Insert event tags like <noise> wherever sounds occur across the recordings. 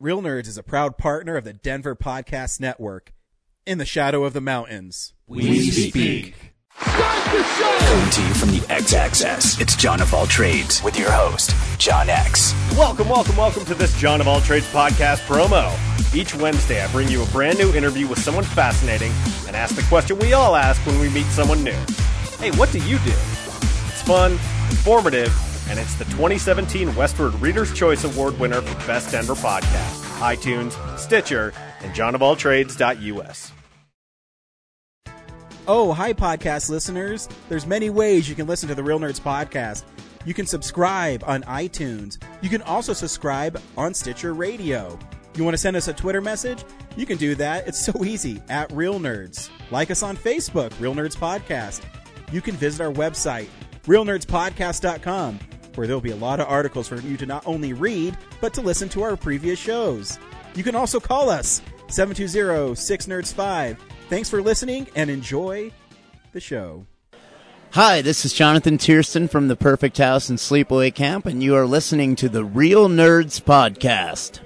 Real Nerds is a proud partner of the Denver Podcast Network. In the shadow of the mountains. We speak. Coming to you from the X Axis, it's John of All Trades with your host, John X. Welcome, welcome, welcome to this John of All Trades podcast promo. Each Wednesday, I bring you a brand new interview with someone fascinating and ask the question we all ask when we meet someone new Hey, what do you do? It's fun, informative, and it's the 2017 Westword Reader's Choice Award winner for Best Denver Podcast. iTunes, Stitcher, and johnofalltrades.us. Oh, hi, podcast listeners. There's many ways you can listen to the Real Nerds podcast. You can subscribe on iTunes. You can also subscribe on Stitcher Radio. You want to send us a Twitter message? You can do that. It's so easy at Real Nerds. Like us on Facebook, Real Nerds Podcast. You can visit our website, realnerdspodcast.com, where there'll be a lot of articles for you to not only read, but to listen to our previous shows. You can also call us 720 6nerds 5. Thanks for listening and enjoy the show. Hi, this is Jonathan Tiersten from the Perfect House and Sleepaway Camp, and you are listening to the Real Nerds Podcast.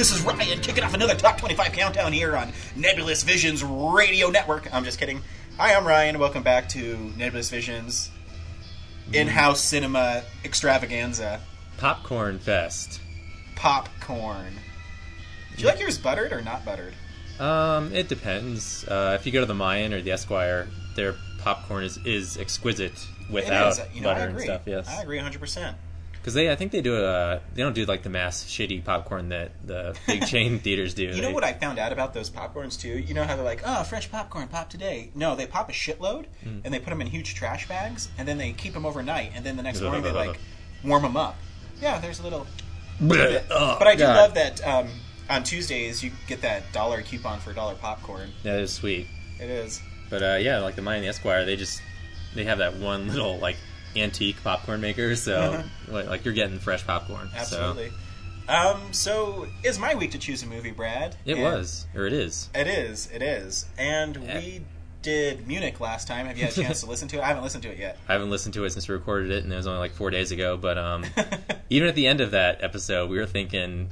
This is Ryan kicking off another Top 25 Countdown here on Nebulous Visions Radio Network. I'm just kidding. Hi, I'm Ryan. Welcome back to Nebulous Visions in house cinema extravaganza. Popcorn Fest. Popcorn. Do you like yours buttered or not buttered? Um, it depends. Uh, if you go to the Mayan or the Esquire, their popcorn is, is exquisite without it is. You know, I butter and stuff. Yes, I agree 100%. Because they I think they do a they don't do like the mass shitty popcorn that the big <laughs> chain theaters do. You know what I found out about those popcorns too? You know how they're like, oh, fresh popcorn, pop today. No, they pop a shitload Hmm. and they put them in huge trash bags and then they keep them overnight and then the next morning they like warm them up. Yeah, there's a little. bit. but I do God. love that um, on Tuesdays you get that dollar coupon for a dollar popcorn. That is sweet. It is. But uh, yeah, like the the Esquire, they just they have that one little like antique popcorn maker, so <laughs> like like, you're getting fresh popcorn. so. Absolutely. Um, so is my week to choose a movie, Brad? It And was, or it is. It is. It is. And Yeah. we did Munich last time. Have you had a chance to <laughs> listen to it? I haven't listened to it yet. I haven't listened to it since we recorded it, and it was only like four days ago. But um, <laughs> even at the end of that episode, we were thinking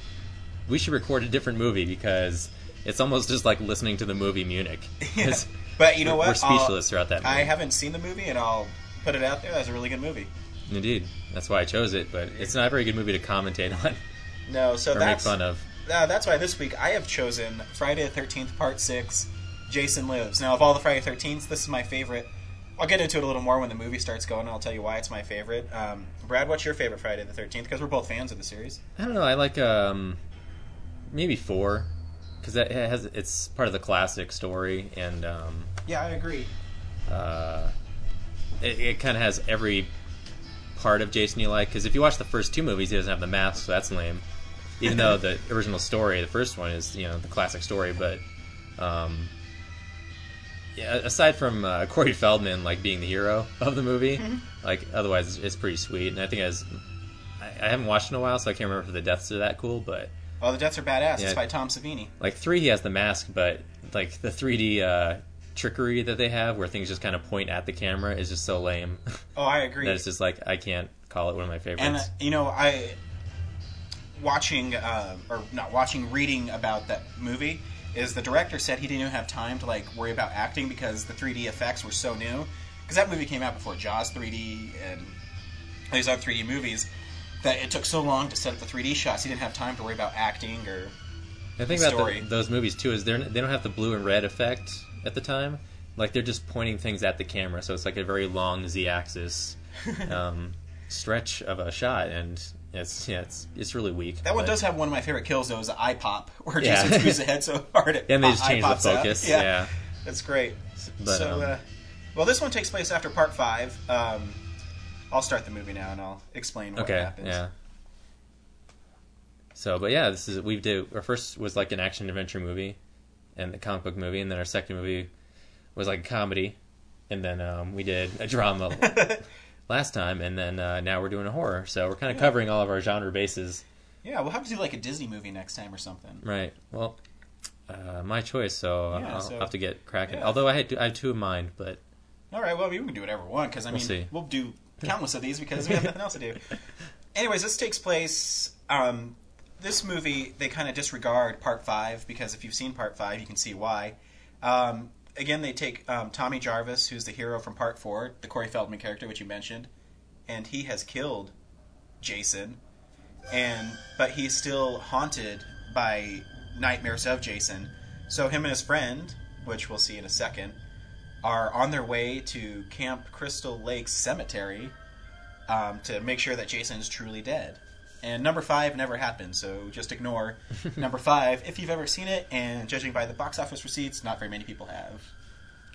we should record a different movie because it's almost just like listening to the movie Munich. 'Cause But you know what? We're I'll- speechless throughout that movie. I haven't seen the movie, and I'll put it out there. That's a really good movie. Indeed, that's why I chose it. But it's not a very good movie to commentate on <laughs> No, so or make that's fun of. uh, that's why this week I have chosen Friday the Thirteenth Part Six. Jason Lives. Now, of all the Friday Thirteenths, this is my favorite. I'll get into it a little more when the movie starts going. and I'll tell you why it's my favorite. Um, Brad, what's your favorite Friday the Thirteenth? Because we're both fans of the series. I don't know. I like um, maybe four because that has it's part of the classic story, and um, Yeah, I agree. uh, it, it kind of has every part of Jason you like. Because if you watch the first two movies, he doesn't have the mask, so that's lame. Even though the <laughs> original story, the first one, is you know the classic story, but um, yeah, aside from uh, <laughs> Corey Feldman like being the hero of the movie, like otherwise it's, it's pretty sweet. And I think as I, I haven't watched in a while, so I can't remember if the deaths are that cool, but. Oh, the deaths are badass. Yeah. It's by Tom Savini. like three he has the mask but like the 3d uh trickery that they have where things just kind of point at the camera is just so lame Oh, I agree. that it's just like i can't call it one of my favorites And uh, you know, I watching uh, or not watching, reading about that movie is the director said he didn't even have time to like worry about acting because the 3D effects were so new. Because that movie came out before Jaws 3D and these other 3D movies that it took so long to set up the 3D shots. He didn't have time to worry about acting or the thing the about the, those movies too is they don't have the blue and red effect at the time like they're just pointing things at the camera so it's like a very long z-axis <laughs> um, stretch of a shot and it's yeah it's it's really weak that one does have one of my favorite kills though. Is the eye pop <laughs> where Yeah. Jason screws the head so hard it <laughs> and they just change the focus yeah, That's great. But, so, um, uh, well, this one takes place after part five. Um, I'll start the movie now and I'll explain what okay happens. yeah So, but yeah, this is we did. Our first was like an action adventure movie, and the comic book movie, and then our second movie was like a comedy, and then um, we did a drama <laughs> last time, and then uh, now we're doing a horror. So we're kind of covering all of our genre bases. Yeah, we'll have to do like a Disney movie next time or something. Right. Well, uh, my choice. So Yeah, I'll so- have to get cracking. yeah. Although I had I have two in mind, but All right, well, we can do whatever we want because I We'll mean, see. we'll do <laughs> countless of these because we have nothing else to do. <laughs> Anyways, this takes place. Um, this movie they kind of disregard part five because if you've seen part five, you can see why. Um, again, they take um, Tommy Jarvis, who's the hero from part four, the Corey Feldman character, which you mentioned, and he has killed Jason, and but he's still haunted by nightmares of Jason. So him and his friend, which we'll see in a second, are on their way to Camp Crystal Lake Cemetery um, to make sure that Jason is truly dead. And number five never happened, so just ignore <laughs> number five if you've ever seen it. And judging by the box office receipts, not very many people have.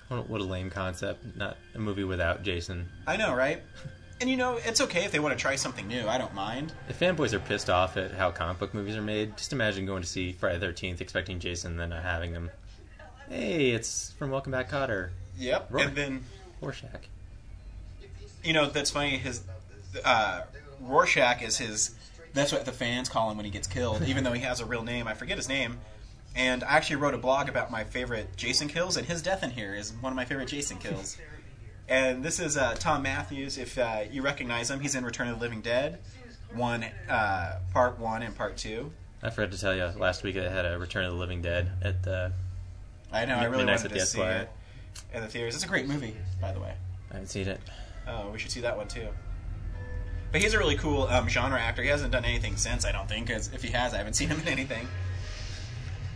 what, a lame concept! Not a movie without Jason. I know, right? And you know, it's okay if they want to try something new. I don't mind. If fanboys are pissed off at how comic book movies are made, just imagine going to see Friday the Thirteenth expecting Jason, and then not having him. Hey, it's from Welcome Back, Kotter. Yep. And then Horshack. you know that's funny. His uh, Horshack is his. That's what the fans call him when he gets killed, even though he has a real name. I forget his name. And I actually wrote a blog about my favorite Jason kills, and his death in here is one of my favorite Jason <laughs> kills. And this is uh, Thom Mathews. If uh, you recognize him, he's in Return of the Living Dead, one uh, part one and part two. I forgot to tell you last week I had a Return of the Living Dead at the. I know. I really wanted to see Esquire. it in the theaters. It's a great movie, by the way. I haven't seen it. Oh, we should see that one too. But he's a really cool um, genre actor. He hasn't done anything since, I don't think. 'cause if he has, I haven't <laughs> seen him in anything.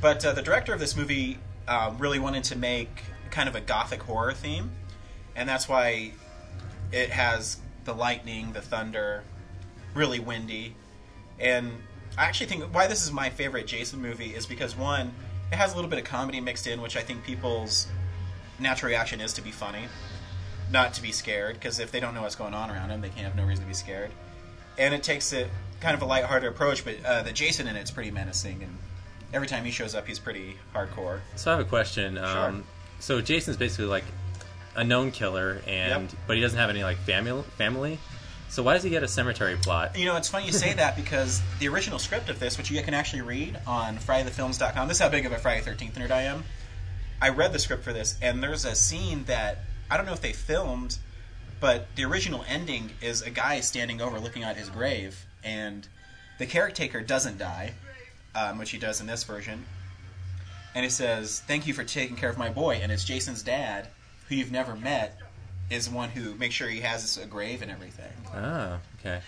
But uh, the director of this movie um, really wanted to make kind of a gothic horror theme, and that's why it has the lightning, the thunder, really windy. And I actually think why this is my favorite Jason movie is because one, it has a little bit of comedy mixed in, which I think people's natural reaction is to be funny not to be scared because if they don't know what's going on around them, they can't have no reason to be scared. And it takes it kind of a lighthearted approach, but uh, the Jason in it's pretty menacing, and every time he shows up, he's pretty hardcore. So I have a question. Um, So Jason's basically like a known killer, and Yep. but he doesn't have any like family. Family. So why does he get a cemetery plot? You know, it's funny you say that because the original script of this, which you can actually read on FridayTheFilms.com, this is how big of a Friday Thirteenth nerd I am. I read the script for this, and there's a scene that I don't know if they filmed, but the original ending is a guy standing over looking at his grave, and the caretaker doesn't die, um, which he does in this version. And he says, "Thank you for taking care of my boy." And it's Jason's dad, who you've never met, is one who makes sure he has a grave and everything. Oh, okay.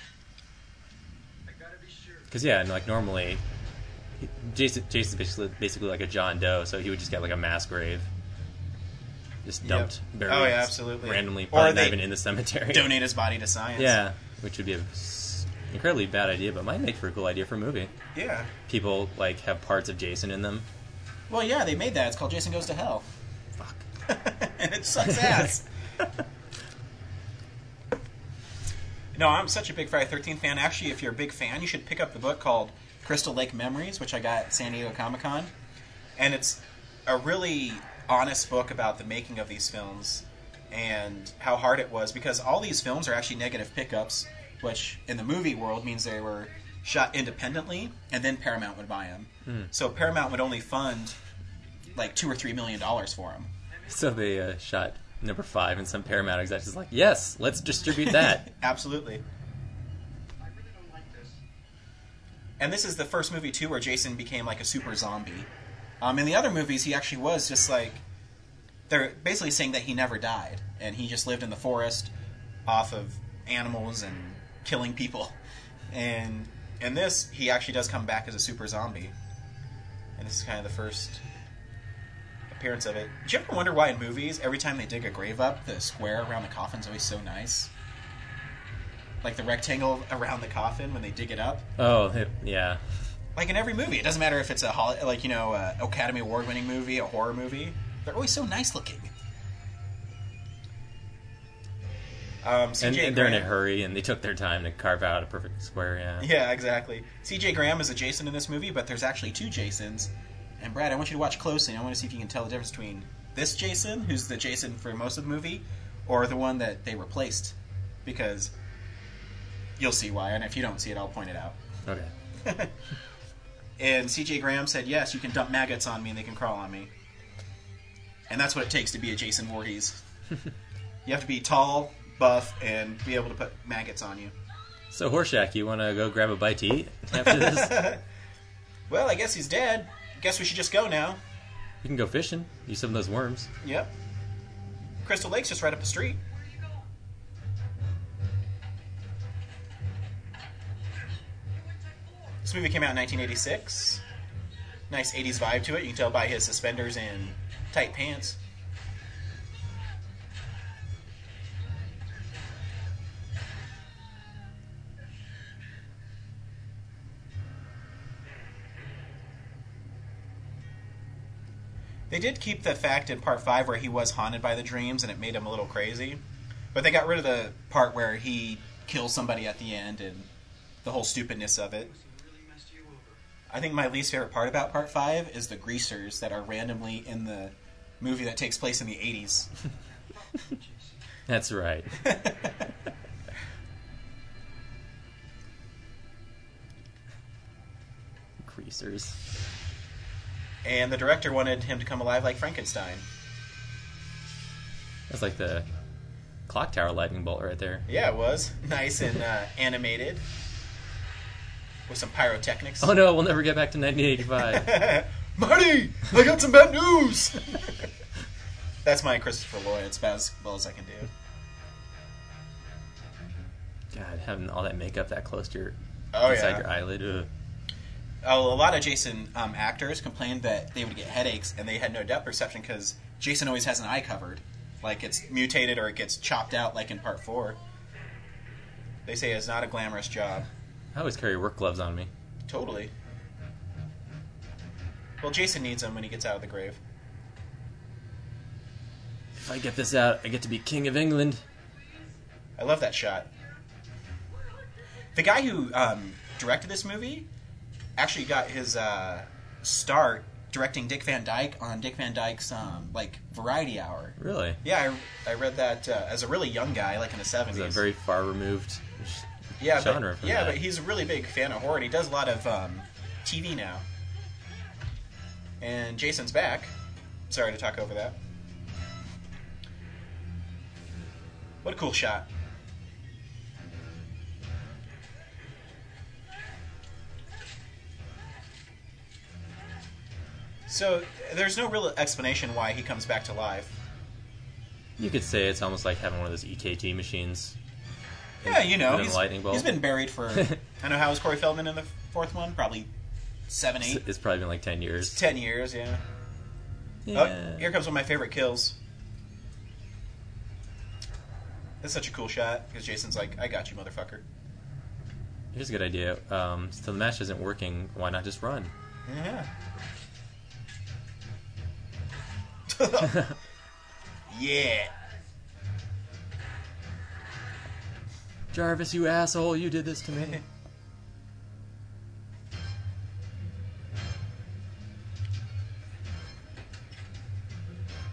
Because yeah, and like normally, Jason Jason's basically basically like a John Doe, so he would just get like a mass grave, just dumped, Yep. buried Oh, yeah, absolutely. randomly, Or not even in the cemetery. Donate his body to science. Yeah, which would be an incredibly bad idea, but might make for a cool idea for a movie. Yeah. People like have parts of Jason in them. Well, yeah, they made that. It's called Jason Goes to Hell. Fuck. and <laughs> it sucks ass. no, I'm such a big Friday Thirteenth fan. Actually, if you're a big fan, you should pick up the book called Crystal Lake Memories, which I got at San Diego Comic Con, and it's a really honest book about the making of these films and how hard it was because all these films are actually negative pickups, which in the movie world means they were shot independently and then Paramount would buy them. So Paramount would only fund like two or three million dollars for them. So they uh, shot number five, and some Paramount execs is like, "Yes, let's distribute that." <laughs> Absolutely. And this is the first movie too where Jason became like a super zombie. Um, in the other movies, he actually was just like they're basically saying that he never died and he just lived in the forest off of animals and killing people. <laughs> And in this, he actually does come back as a super zombie. And this is kind of the first appearance of it. Do you ever wonder why in movies, every time they dig a grave up, the square around the coffin's always so nice? Like the rectangle around the coffin when they dig it up? oh, it- yeah. Like in every movie. It doesn't matter if it's a hol- like you know a Academy Award winning movie, a horror movie. They're always so nice looking. Um, And, and they're in a hurry, and they took their time to carve out a perfect square. Yeah. Yeah, exactly. CJ Graham is a Jason in this movie, but there's actually two Jasons. And Brad, I want you to watch closely. I want to see if you can tell the difference between this Jason, who's the Jason for most of the movie, or the one that they replaced. Because you'll see why, and if you don't see it, I'll point it out. Okay. <laughs> And CJ Graham said, "Yes, you can dump maggots on me, and they can crawl on me." And that's what it takes to be a Jason Voorhees. <laughs> you have to be tall, buff, and be able to put maggots on you. So Horshack, you want to go grab a bite to eat after this? <laughs> Well, I guess he's dead. Guess we should just go now. you can go fishing. Use some of those worms. Yep. Crystal Lake's just right up the street. This movie came out in 1986. Nice 80s vibe to it. You can tell by his suspenders and tight pants. They did keep the fact in part five where he was haunted by the dreams and it made him a little crazy. But they got rid of the part where he kills somebody at the end and the whole stupidness of it. I think my least favorite part about part five is the greasers that are randomly in the movie that takes place in the 80s. That's right. <laughs> Greasers. And the director wanted him to come alive like Frankenstein. That's like the clock tower lightning bolt right there. Yeah, it was. Nice and uh, animated. With some pyrotechnics. Oh no, we'll never get back to 1985. <laughs> Marty, I got some bad news. <laughs> That's my Christopher Lloyd. It's about as well as I can do. God, having all that makeup that close to your Oh inside yeah. your eyelid. Ugh. Oh, a lot of Jason um, actors complained that they would get headaches and they had no depth perception because Jason always has an eye covered, like it's mutated or it gets chopped out, like in Part Four. They say it's not a glamorous job. I always carry work gloves on me. Totally. Well, Jason needs them when he gets out of the grave. If I get this out, I get to be king of England. I love that shot. The guy who um, directed this movie actually got his uh, start directing Dick Van Dyke on Dick Van Dyke's um, like Variety Hour. Really? Yeah, I, I read that uh, as a really young guy, like in the seventies. very far removed yeah, genre but, yeah, that. but he's a really big fan of horror. and He does a lot of um, TV now. And Jason's back. Sorry to talk over that. What a cool shot. So there's no real explanation why he comes back to life. You could say it's almost like having one of those EKG machines. Yeah, you know, he's, lightning bolt. he's been buried for. <laughs> I know how was Corey Feldman in the fourth one? Probably seven, eight, It's probably been like 10 years. ten years. Yeah. Yeah. Oh, here comes one of my favorite kills. That's such a cool shot because Jason's like, "I got you, motherfucker." Here's a good idea. Um, so the match isn't working. Why not just run? Yeah. <laughs> <laughs> yeah. Jarvis, you asshole! You did this to me. <laughs>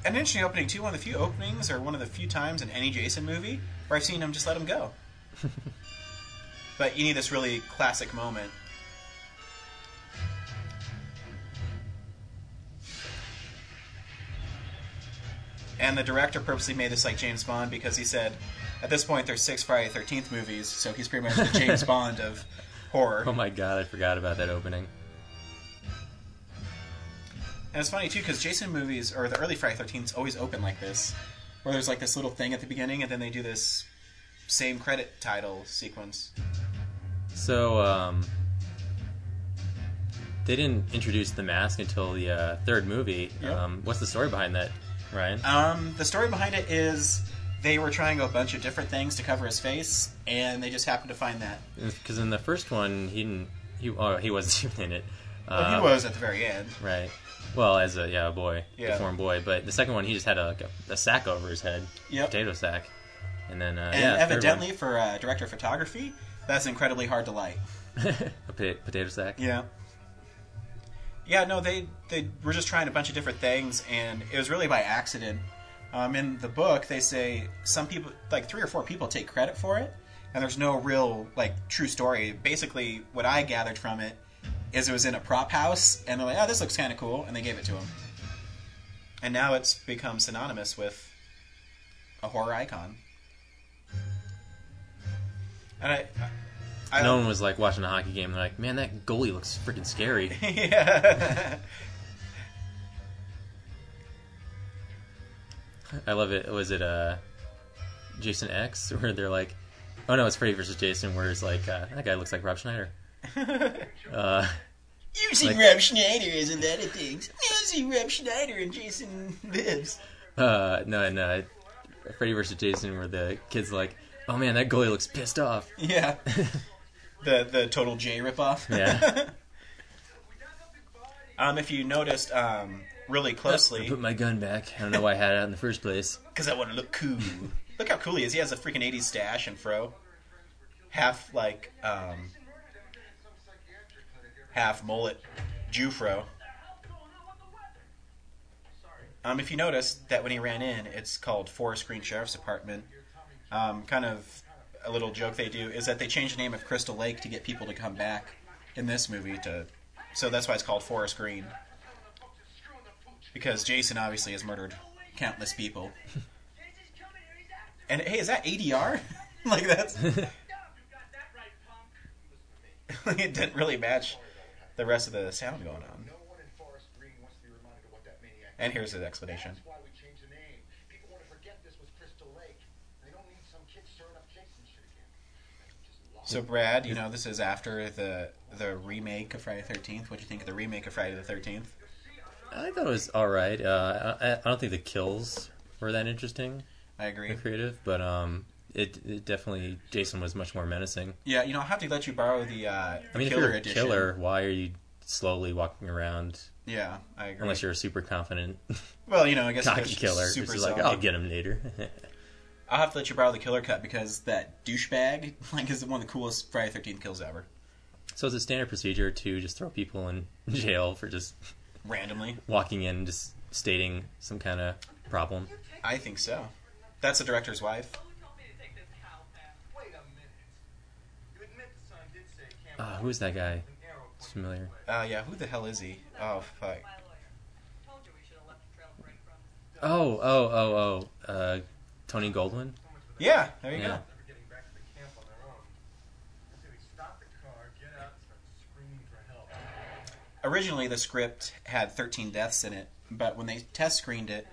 An interesting opening too. One of the few openings, or one of the few times in any Jason movie where I've seen him just let him go. <laughs> but you need this really classic moment. And the director purposely made this like James Bond because he said, at this point, there's six Friday Thirteenth movies, so he's pretty much the James <laughs> Bond of horror. Oh my god, I forgot about that opening. And it's funny too because Jason movies or the early Friday Thirteenth always open like this, where there's like this little thing at the beginning, and then they do this same credit title sequence. So, um, they didn't introduce the mask until the uh, third movie. Yep. Um, what's the story behind that, Ryan? Um, the story behind it is they were trying a bunch of different things to cover his face, and they just happened to find that. Because in the first one, he didn't. He oh, he wasn't <laughs> even in it. Well, Uh, he was at the very end. right. Well, as a yeah a boy, Yeah. deformed boy. But the second one, he just had a, like a, a sack over his head, Yep. potato sack, and then uh, And yeah, evidently, for uh, director of photography, that's incredibly hard to light. <laughs> a potato sack. Yeah. Yeah, no, they they were just trying a bunch of different things, and it was really by accident. Um, in the book, they say some people, like three or four people, take credit for it, and there's no real like true story. Basically, what I gathered from it is it was in a prop house, and they're like, "Oh, this looks kind of cool," and they gave it to him. And now it's become synonymous with a horror icon. And I, I, I No one was like watching a hockey game. They're like, man, that goalie looks freaking scary. yeah. <laughs> <laughs> <laughs> I love it. Was it uh, Jason X <laughs> where they're like, oh no, it's Freddy versus Jason, where it's like uh, that guy looks like Rob Schneider. <laughs> uh, You see Like- Rob Schneider, isn't that a thing? You see Rob Schneider and Jason Lives. uh, no, and uh, Freddy versus Jason, where the kid's like, oh man, that goalie looks pissed off. Yeah. <laughs> the the total J ripoff. Yeah. Um, if you noticed um, really I closely, put my gun back. I don't know why I had it out in the first place. because I want to look cool. look how cool he is. He has a freaking 80s stash and fro. Half like um, half mullet Jew fro. Um, if you notice that when he ran in, it's called Forest Green Sheriff's Department. Um, kind of a little joke they do is that they changed the name of Crystal Lake to get people to come back in this movie to, so that's why it's called Forest Green. Because Jason obviously has murdered countless people. And hey, is that ADR? <laughs> like that's <laughs> <laughs> it didn't really match the rest of the sound going on. No one in Forest Green wants to be reminded of what that maniac And here's his explanation. That's why we changed the name. People want to forget this was Crystal Lake. They don't need some kid stirring up Jason shit again. Just lost So Brad, you know this is after the the remake of Friday the Thirteenth. What do you think of the remake of Friday the Thirteenth? I thought it was all right. Uh, I, I don't think the kills were that interesting I agree. or creative, but um, it, it definitely Jason was much more menacing. Yeah, you know I'll have to let you borrow the, uh, I mean, if killer you're a edition. killer, why are you slowly walking around Yeah, I agree. unless you're a super confident <laughs> well, you know, I guess cocky killer? Super It's like. I'll get him later. <laughs> I'll have to let you borrow the killer cut because that douchebag <laughs> like is one of the coolest Friday Thirteenth kills ever. so it's a standard procedure to just throw people in jail for just Randomly, walking in, and just stating some kind of problem. I think so. That's the director's wife. Wait a minute. You admit the son did say Cameron Uh, who is that guy? It's familiar. Uh, yeah, who the hell is he? Oh fuck. Oh, oh, oh, oh. Uh, Tony Goldwyn. Yeah, there you Yeah. go. for getting back to the camp on their own. Until he stopped the car, get out, and start screaming for help. Originally the script had 13 deaths in it, but when they test screened it,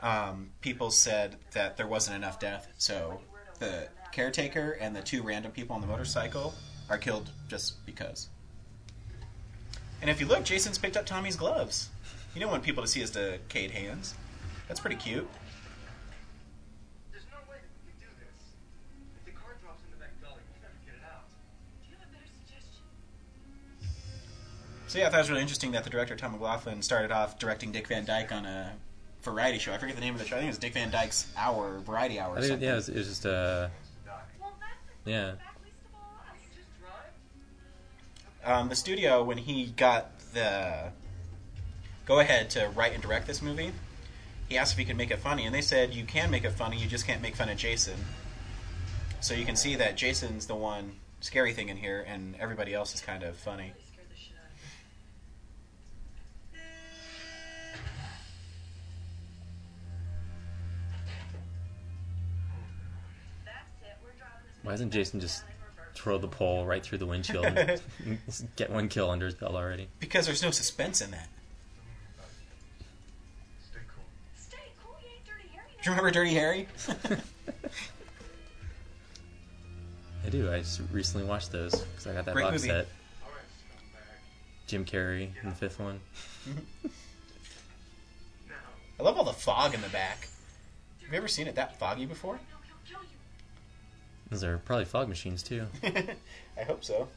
um, people said that there wasn't enough death. So the caretaker and the two random people on the motorcycle are killed just because. And if you look, Jason's picked up Tommy's gloves. You don't want people to see his decayed hands. That's pretty cute. So yeah, I thought it was really interesting that the director Tom McLoughlin started off directing Dick Van Dyke on a variety show. I forget the name of the show. I think it was Dick Van Dyke's Hour, Variety Hour. Or I think, something. yeah, it was, it was just uh, yeah. um, the studio when he got the go ahead to write and direct this movie he asked if he could make it funny and they said you can make it funny you just can't make fun of jason so you can see that jason's the one scary thing in here and everybody else is kind of funny Why doesn't Jason just throw the pole right through the windshield and <laughs> get one kill under his belt already? because there's no suspense in that do you remember dirty harry <laughs> I do. I just recently watched those because I got that Great box movie. set. Jim Carrey in the fifth one. <laughs> i love all the fog in the back have you ever seen it that foggy before Those are probably fog machines too. <laughs> i hope so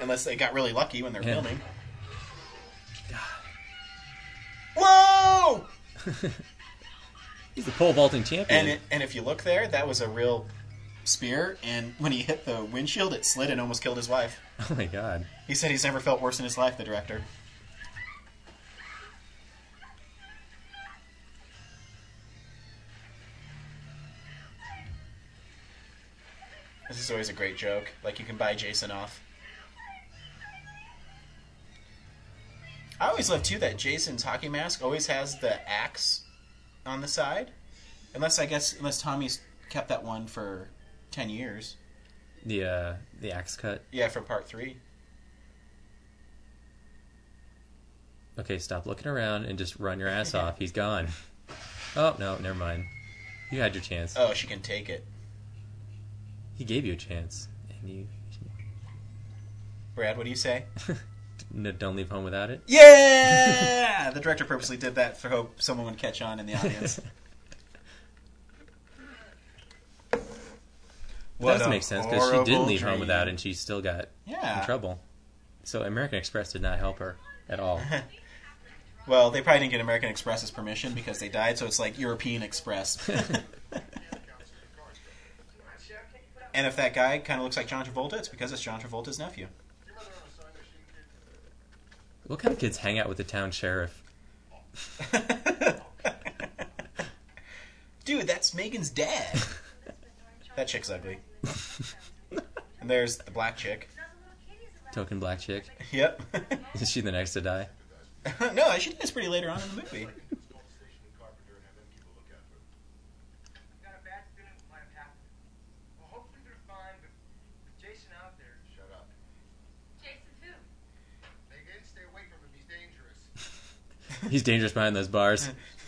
unless they got really lucky when they're Yeah. filming whoa <laughs> He's the pole vaulting champion. And it, and if you look there, that was a real spear. And when he hit the windshield, it slid and almost killed his wife. oh my god. He said he's never felt worse in his life. The director. This is always a great joke. Like you can buy Jason off. I always love too that Jason's hockey mask always has the axe on the side. Unless I guess unless Tommy's kept that one for ten years. The uh, the axe cut. Yeah, for part three. Okay, stop looking around and just run your ass <laughs> off. He's gone. Oh no, never mind. You had your chance. Oh, she can take it. He gave you a chance, and you Brad, what do you say? <laughs> no, don't leave home without it. Yeah! the director purposely did that for hope someone would catch on in the audience. <laughs> That What does a make sense because she didn't leave home without, it, and she still got Yeah. in trouble. So American Express did not help her at all. <laughs> Well, they probably didn't get American Express's permission because they died, so it's like European Express. And if that guy kind of looks like John Travolta, it's because it's John Travolta's nephew. what kind of kids hang out with the town sheriff? <laughs> Dude, that's Megan's dad. <laughs> that chick's ugly. and there's the black chick. Token black chick. Yep. Is she the next to die? <laughs> no, she dies pretty later on in the movie. Got a bad feeling it might have happened. Well, hopefully they're fine, but with Jason out there. Shut up. Jason who? Megan, stay away from him. He's dangerous. He's dangerous behind those bars. <laughs>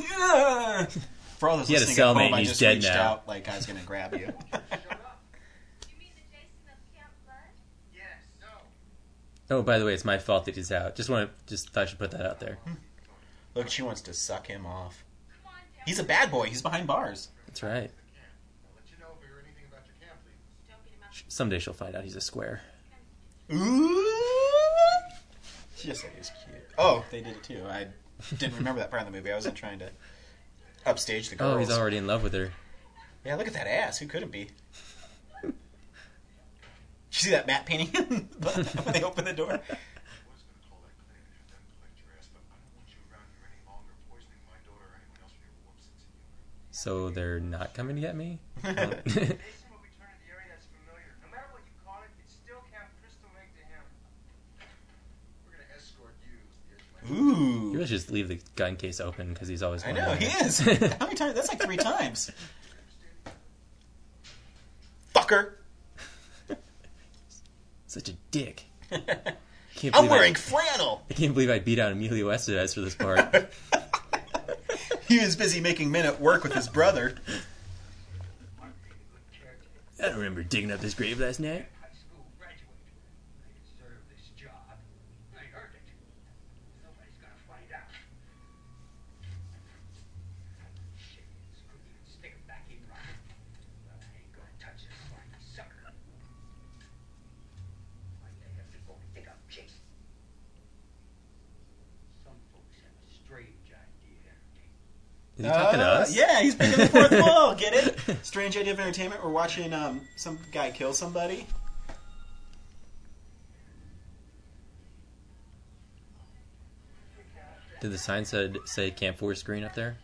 For all those He had a listening at cellmate home, I and he's just dead reached now. out like I was going to grab you. <laughs> You mean the Jason of Camp Blood? Yes. No. Oh, by the way, it's my fault that he's out. Just want to, just thought I should put that out there. Hmm. Look, she wants to suck him off. Come on, Dad. He's a bad boy. He's behind bars. That's right. I'll let you know if we hear anything about your camp leave. Don't get him out. Someday she'll find out he's a square. Ooh. She just said he's cute. Oh, they did it too. I didn't remember that part of the movie. I wasn't trying to upstage the girls. Oh, he's already in love with her. Yeah, look at that ass. Who couldn't be? Did you see that matte painting <laughs> when they open the door? So they're not coming to get clinic <laughs> <laughs> to the edge of my you Ooh. really just leave the gun case open because he's always I know, he is. <laughs> How many times? That's like three times. Fucker. <laughs> Such a dick. Can't I'm wearing I, flannel. I can't believe I beat out Emilio Estevez for this part. <laughs> He was busy making men at work with his brother. I don't remember digging up this grave last night. high school graduate. I deserve this job. I earned it. Nobody's gonna find out. Shit, screw you. Stick 'em back in, Rock. But I ain't gonna touch this slimy sucker. Why the hell you gonna dig up Jason? Some folks have a strange idea. Is he talking to Uh, us? Yeah, he's breaking the fourth wall. <laughs> Get it? Strange idea of entertainment. We're watching um, some guy kill somebody. Did the sign said say Camp Forest Green up there?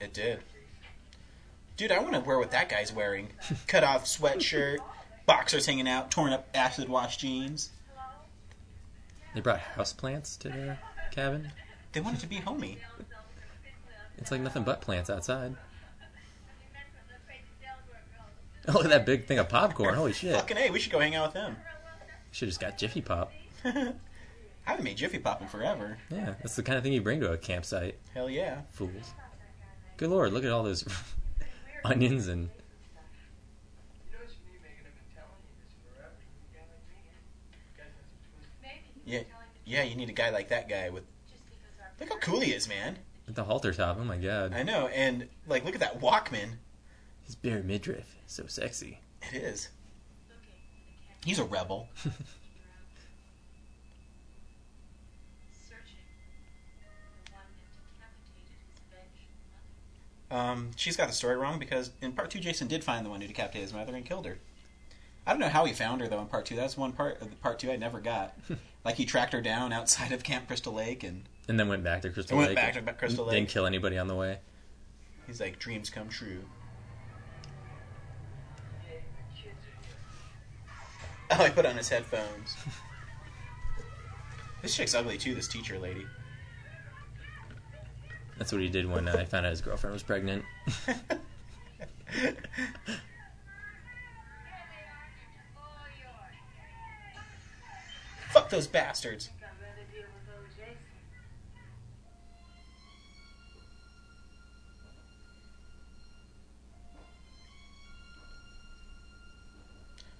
It did. Dude, I want to wear what that guy's wearing. <laughs> Cut off sweatshirt, boxers hanging out, torn up acid wash jeans. They brought houseplants to their cabin. They wanted to be homey. It's like nothing but plants outside. <laughs> Oh, look at that big thing of popcorn. Holy <laughs> shit. Fucking A, we should go hang out with them. Should just got Jiffy Pop. <laughs> I haven't made Jiffy Pop in forever. Yeah, that's the kind of thing you bring to a campsite. Hell yeah. Fools. Good lord, look at all those onions and You know what you need, Megan? I've been telling you this forever. You got like me. You guys have some twins. Maybe he Yeah, was telling the yeah. You need a guy like that guy with. Just because our Look how cool he is, man. the halter top. Oh my god. I know, and like, look at that Walkman. His bare midriff. So sexy. It is. looking the camp He's a rebel. searching the one that decapitated his <laughs> vengeful mother. Um, she's got the story wrong because in part two, Jason did find the one who decapitated his mother and killed her. I don't know how he found her though in part two. That's one part of the part two I never got. <laughs> like he tracked her down outside of Camp Crystal Lake, and And then went back to Crystal Lake. went back to Crystal Lake. Didn't kill anybody on the way. he's like, "Dreams come true." <laughs> Oh, he put on his headphones. <laughs> this chick's ugly too. This teacher lady. That's what he did when uh, I found out his girlfriend was pregnant. Fuck those bastards. I'd rather deal with old Jason.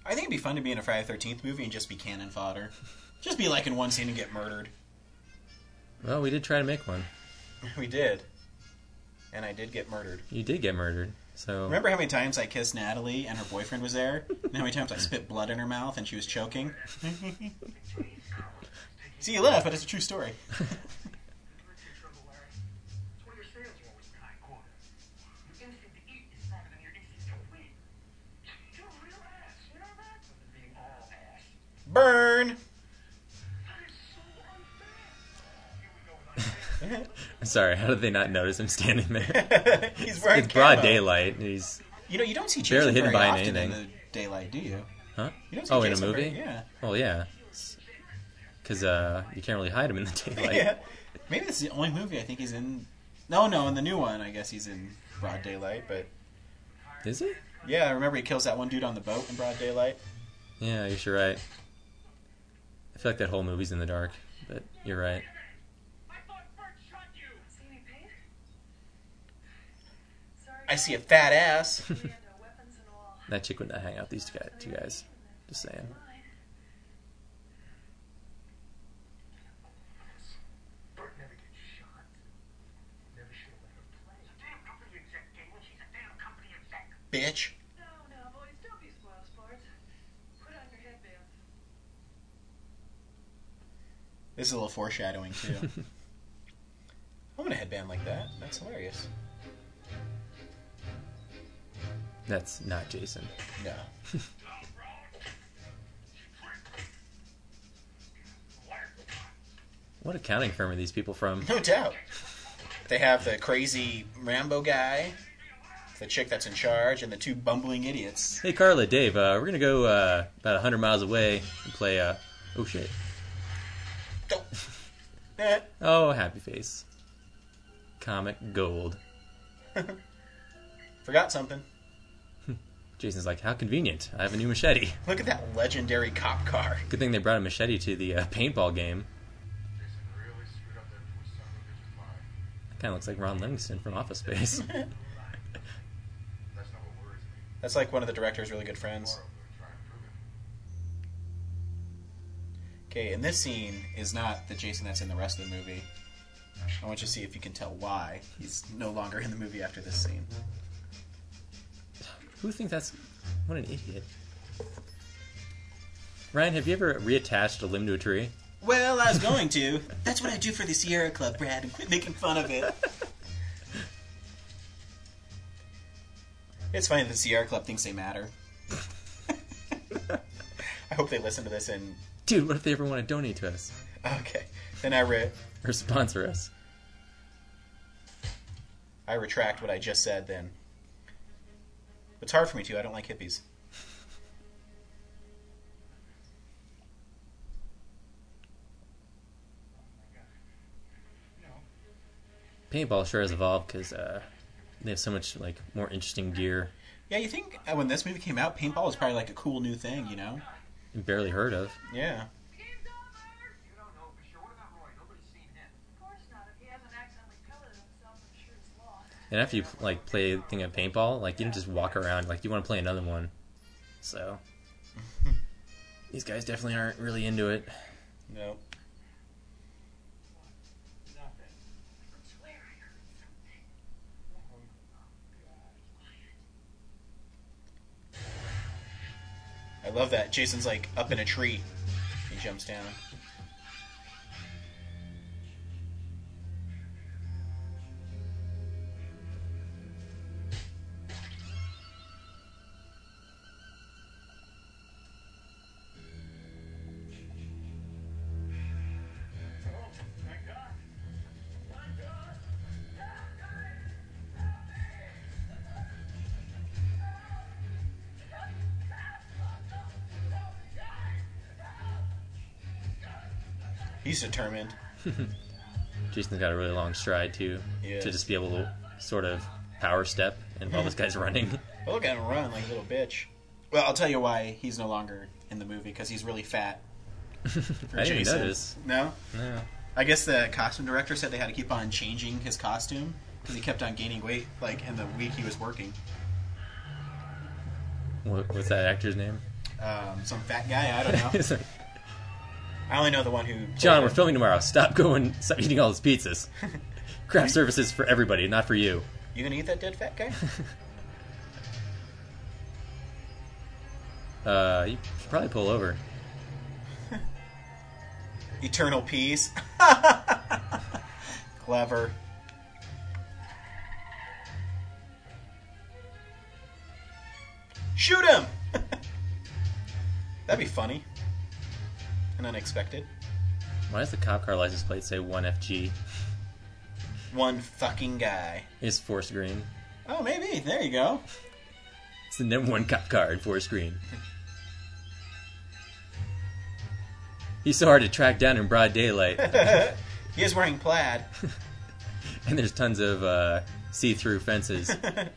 I think it'd be fun to be in a Friday Thirteenth movie and just be cannon fodder. <laughs> Just be like in one scene and get murdered. well, we did try to make one. <laughs> We did, and I did get murdered. You did get murdered. So Remember how many times I kissed Natalie and her boyfriend was there? And how many times I spit blood in her mouth and she was choking? <laughs> See, you laugh, but it's a true story. <laughs> Burn. <laughs> sorry, how did they not notice him standing there? <laughs> He's wearing it's broad camo. daylight. He's You know, you don't see Barely Jason hidden very often anything. in the daylight, do you? huh? You don't see Oh, in a movie? very- yeah. Well, yeah. Because uh, you can't really hide him in the <laughs> daylight. yeah. Maybe this is the only movie I think he's in. No, no, in the new one, I guess he's in broad daylight. But Is he? yeah, I remember he kills that one dude on the boat in broad daylight. Yeah, I guess you're right. I feel like that whole movie's in the dark, but you're right. I thought Bert shot you. See any pain? Sorry, I see a fat ass. we had no weapons and. That chick would not hang out these two guys. Two guys. Just saying. Fine. Bert never gets shot. Never should have let her play. She's a damn company exec, Galen. She's a damn company exec. Bitch. No, no, boys, don't be spoil sports. Put on your headbands. This is a little foreshadowing too. <laughs> I'm gonna headband like that. That's hilarious. That's not Jason. No. <laughs> What accounting firm are these people from? No doubt. They have the crazy Rambo guy, the chick that's in charge, and the two bumbling idiots. Hey, Carla, Dave, uh, we're gonna go uh, about 100 miles away and play. Uh, oh shit! Oh. <laughs> Eh. Oh, happy face. Comic gold. <laughs> Forgot something. Jason's like, how convenient. I have a new machete. Look at that legendary cop car. Good thing they brought a machete to the uh, paintball game. Jason really screwed up that poor son of a bitch's mind. Kind of looks like Ron Livingston from Office Space. <laughs> That's not what worries me. That's like one of the director's really good friends. Tomorrow I'm gonna try and prove it. Okay, and this scene is not the Jason that's in the rest of the movie. I want you to see if you can tell why he's no longer in the movie after this scene. Who thinks that's. What an idiot. Ryan, have you ever reattached a limb to a tree? Well, I was going to. That's what I do for the Sierra Club, Brad, and <laughs> quit making fun of it. <laughs> It's funny that the Sierra Club thinks they matter. <laughs> I hope they listen to this and Dude, what if they ever want to donate to us? okay. Then I re- Or sponsor us? I retract what I just said. Then it's hard for me to. I don't like hippies. Paintball sure has evolved because uh, they have so much like more interesting gear Yeah, you think uh, when this movie came out, paintball was probably like a cool new thing, you know? barely heard of. Yeah. You don't know for sure. What about Roy? Nobody's seen him. Of course not. If he hasn't accidentally pelleted himself, I'm sure it's lost. And after you like play a thing of paintball, like you don't just walk around. Like you want to play another one. So <laughs> these guys definitely aren't really into it. No. I love that. Jason's like up in a tree. He jumps down. He's determined. <laughs> Jason's got a really long stride too, to just be able to sort of power step, and while this <laughs> guy's running, Well, look at him run like a little bitch. Well, I'll tell you why he's no longer in the movie because he's really fat. <laughs> For I didn't Jason. notice. No, No. I guess the costume director said they had to keep on changing his costume because he kept on gaining weight, like in the week he was working. What, what's that actor's name? Um, some fat guy, I don't know. I only know the one who. John, we're filming tomorrow. Stop going. Stop eating all those pizzas. <laughs> Craft services for everybody, not for you. You gonna eat that dead fat guy? <laughs> Uh, you should probably pull over. <laughs> Eternal peace. Clever. Shoot him! That'd be funny. And unexpected. Why does the cop car license plate say 1FG? One fucking guy. Is Forest Green. Oh, maybe. There you go. It's the number one cop car in Forest Green. He's so hard to track down in broad daylight, <laughs> He is wearing plaid. <laughs> and there's tons of uh, see-through fences. <laughs>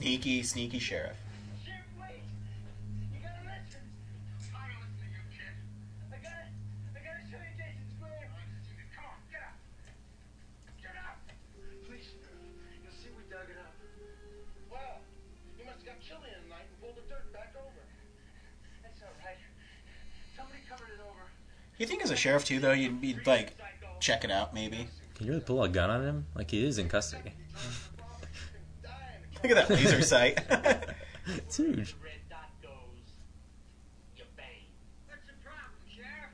Sneaky, sneaky sheriff. You gotta listen. I don't listen to you, kid. I gotta, I gotta show you Jason's grave. Come on, get up. Get up. Please. You'll see we dug it up. Well, you must have got chilly in the night and pulled the dirt back over. That's all right. Somebody covered it over. You think as a sheriff too, though, you'd be like, check it out, maybe. Can you really pull a gun on him? Like he is in custody. <laughs> Look at that laser sight. <laughs> It's huge. Red dot goes. You bang. What's the problem, Sheriff?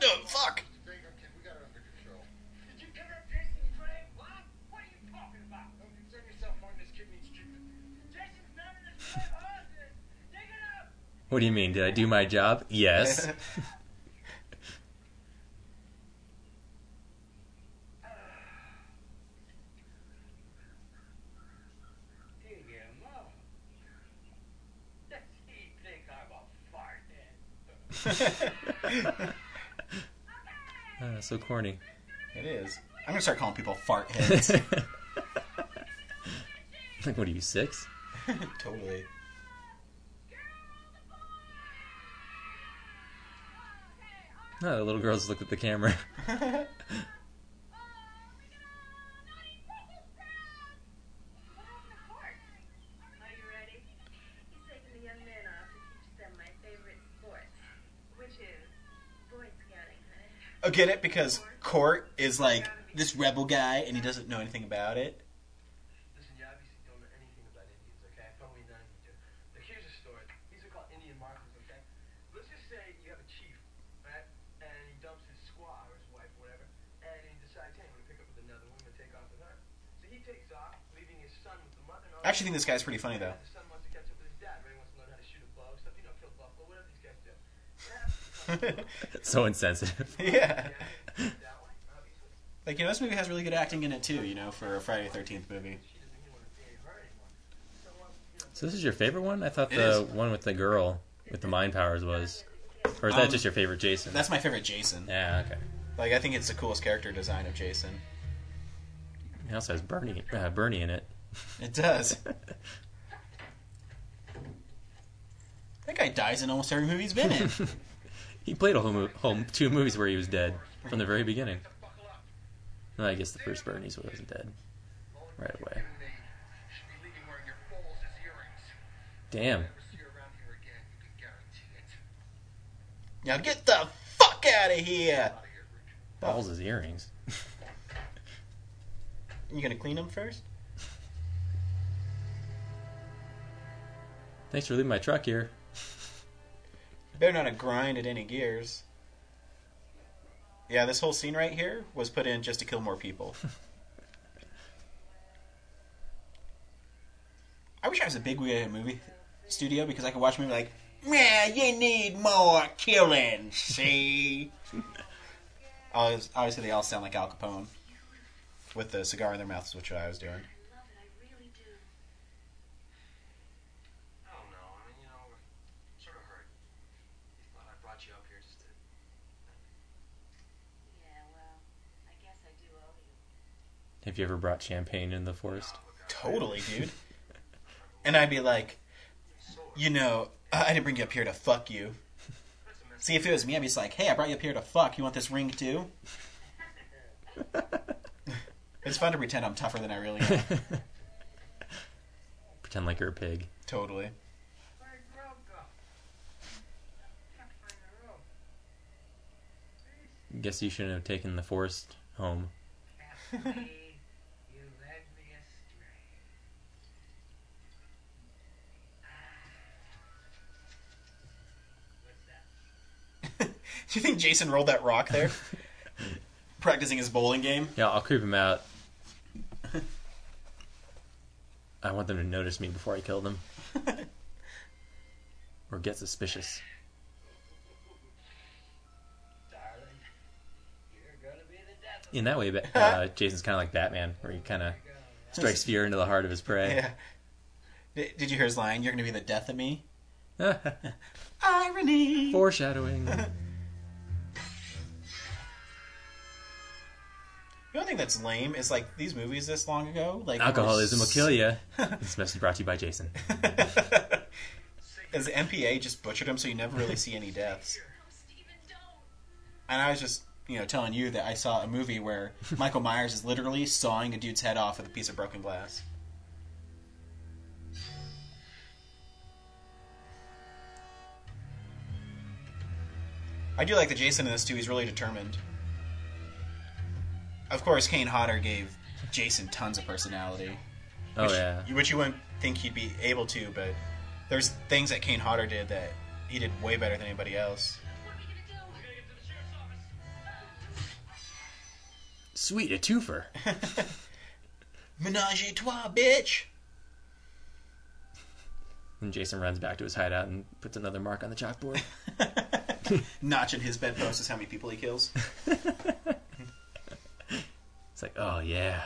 No oh, fuck. Did you cover up Jason's grave? What? What are you talking about? Don't concern yourself more this kid needs treatment. Jason's not in his grave, Austin. Dig it up. What do you mean? Did I do my job? Yes. <laughs> Dig him up. Does he think I'm a fart head? So corny. It is. I'm gonna start calling people fart heads. like, <laughs> what are you six? <laughs> totally. Oh, the little girls looked at the camera. <laughs> Are you ready? He's taking the young men off to teach them my favorite sport, which is Boy Scouting, honey. Oh, get it? Because Court is like this rebel guy, and he doesn't know anything about it. Listen, you obviously don't know anything about Indians, okay? Probably none of you do. But here's a story. These are called Indian markers, okay? Let's just say you have a chief, right? And he dumps his squaw or his wife or whatever, and he decides, hey, I'm gonna pick up with another woman and take off with her. So he takes off, leaving his son with the mother. I actually think this guy's pretty funny though. The son wants to catch up with his dad, right? He wants to learn how to shoot a bow, stuff, you know, kill buffalo, whatever these guys do. Yeah. <laughs> so insensitive. <laughs> yeah. that way, obviously. Like, you know, this movie has really good acting in it too, you know, for a Friday the 13th movie. She doesn't even want to be her anymore. So, you know, So this is your favorite one? I thought It the is. one with the girl with the mind powers was. Or is that Um, just your favorite Jason? That's my favorite Jason. Yeah, okay. Like, I think it's the coolest character design of Jason. He also has Bernie, uh, Bernie in it. It does. <laughs> that guy dies in almost every movie he's been in. He played a whole, whole two movies where he was dead from the very beginning. Well, I guess the first Bernie's wasn't dead right away. should be leaving wearing your balls as earrings. Damn. Never see her around here again, you can guarantee it. now get the fuck out of here! Balls as earrings. <laughs> You gonna clean them first? Thanks for leaving my truck here. Better not have grinded any gears. Yeah, this whole scene right here was put in just to kill more people. <laughs> I wish I was a big wig at a movie studio because I could watch a movie like, man, you need more killing, see? <laughs> Obviously, they all sound like Al Capone with the cigar in their mouths, which I was doing. I love it, I really do. I don't know. I mean, you know, Have you ever brought champagne in the forest? Totally, dude. And I'd be like, you know, I didn't bring you up here to fuck you. See, if it was me, I'd be just like, hey, I brought you up here to fuck. You want this ring too? it's fun to pretend I'm tougher than I really am. <laughs> Pretend like you're a pig. totally. Where'd Rogue go? Can't find the rope. Guess you shouldn't have taken the forest home. <laughs> Do you think Jason rolled that rock there? <laughs> Practicing his bowling game? Yeah, I'll creep him out. I want them to notice me before I kill them. <laughs> or get suspicious. Darling, you're gonna be the death of In that way, uh, <laughs> Jason's kind of like Batman, where he kind of strikes fear into the heart of his prey. Yeah. Did, did you hear his line? You're going to be the death of me? Irony! Foreshadowing. The only thing that's lame is like these movies this long ago. Like Alcoholism were will kill you. <laughs> this message brought to you by Jason. As the MPA just butchered him, so you never really see any deaths. <laughs> Steven, don't. And I was just, you know, telling you that I saw a movie where Michael Myers is literally sawing a dude's head off with a piece of broken glass. I do like the Jason in this too. He's really determined. Of course, Kane Hodder gave Jason tons of personality. Oh which, yeah. which you wouldn't think he'd be able to, but there's things that Kane Hodder did that he did way better than anybody else. What are we gonna do? We're gonna get to the sheriff's office. Sweet, a twofer. <laughs> Menage a trois, bitch. And Jason runs back to his hideout and puts another mark on the chalkboard. <laughs> <laughs> Notch in his bedpost is how many people he kills. It's like, oh yeah,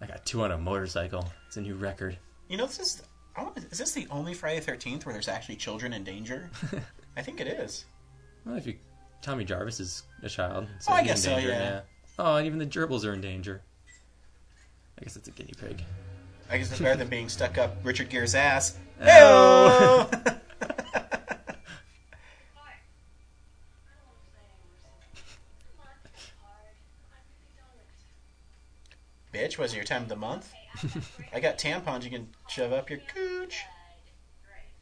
I got two on a motorcycle. It's a new record. You know, this is is this the only Friday Thirteenth where there's actually children in danger? <laughs> I think it is. Well, if you, Tommy Jarvis is a child, so Oh, I guess so, danger, yeah. Oh, and even the gerbils are in danger. I guess it's a guinea pig. I guess it's better than being stuck up Richard Gere's ass. <laughs> Oh. <laughs> I'm really done. Bitch, was your time of the month? I got tampons you can shove up your cooch. Great.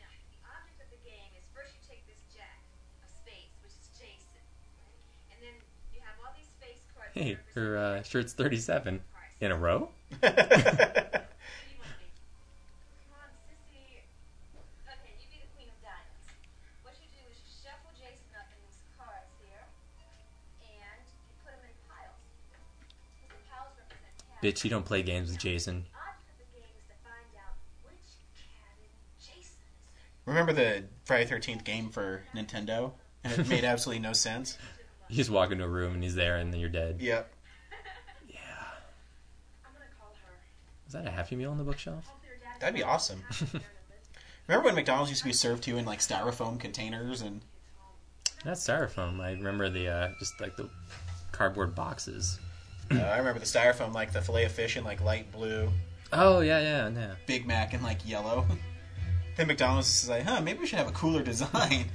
Now, the object of the game is first you take this jack of spades, which is Jason, right? and then you have all these space cards. that Hey, her uh, shirt's 37 in a row. <laughs> Bitch, you don't play games with Jason. The object of the game is to find out which cabin Jason is in. Remember the Friday Thirteenth game for Nintendo? And it made absolutely no sense. <laughs> You just walk into a room and he's there, and then you're dead. Yep. Yeah. I'm gonna call her. Is that a Happy Meal on the bookshelf? Hopefully her dad That'd be awesome. <laughs> Remember when McDonald's used to be served to you in like styrofoam containers and Not styrofoam. I remember the uh, just like the cardboard boxes. Uh, I remember the styrofoam like the fillet of fish in like light blue, Oh yeah, yeah, yeah. Big Mac in like yellow. <laughs> then McDonald's is like, huh, maybe we should have a cooler design. <laughs>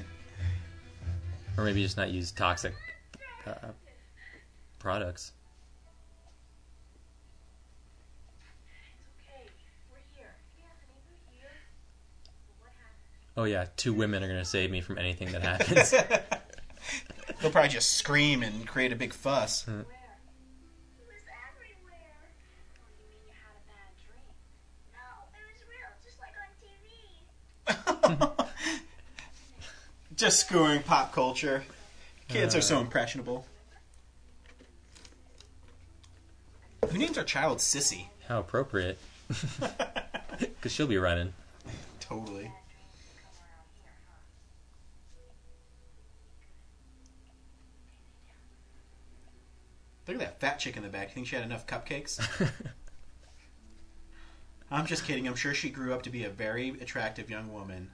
Or maybe just not use toxic uh, products. Okay, we're here. Yeah, honey, we're here. What happened? Oh yeah, two women are gonna save me from anything that <laughs> happens. They'll probably just scream and create a big fuss. Where? It was everywhere. Oh, you mean you had a bad dream? No, it was real, just like on TV. Just screwing pop culture. Kids are so uh. impressionable. Who names our child Sissy? How appropriate. <laughs> <laughs> Because she'll be running. Totally. Look at that fat chick in the back. You think she had enough cupcakes? <laughs> I'm just kidding. I'm sure she grew up to be a very attractive young woman.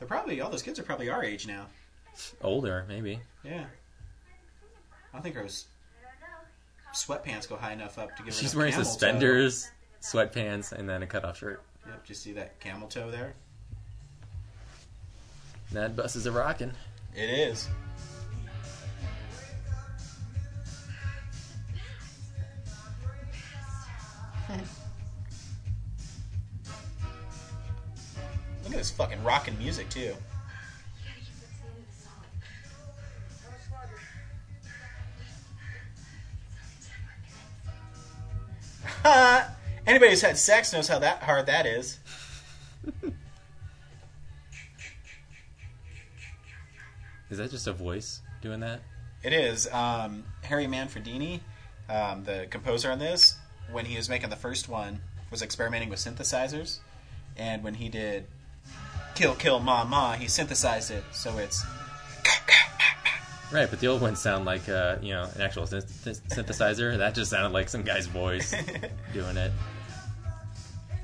They're probably all those kids are probably our age now. Older, maybe. Yeah. I think don't know. sweatpants go high enough up to give her She's wearing camel toe. suspenders, sweatpants, and then a cutoff shirt. Yep, just see that camel toe there? That bus is a rocking. It is. Look at this fucking rockin' music too. You gotta keep it to the end of the song. Anybody who's had sex knows how that hard that is. Is that just a voice doing that? It is. Um, Harry Manfredini, um, the composer on this, when he was making the first one, was experimenting with synthesizers. And when he did Kill Kill Ma Ma, he synthesized it so it's. Right, but the old ones sound like uh, you know an actual synth- synthesizer. That just sounded like some guy's voice <laughs> doing it.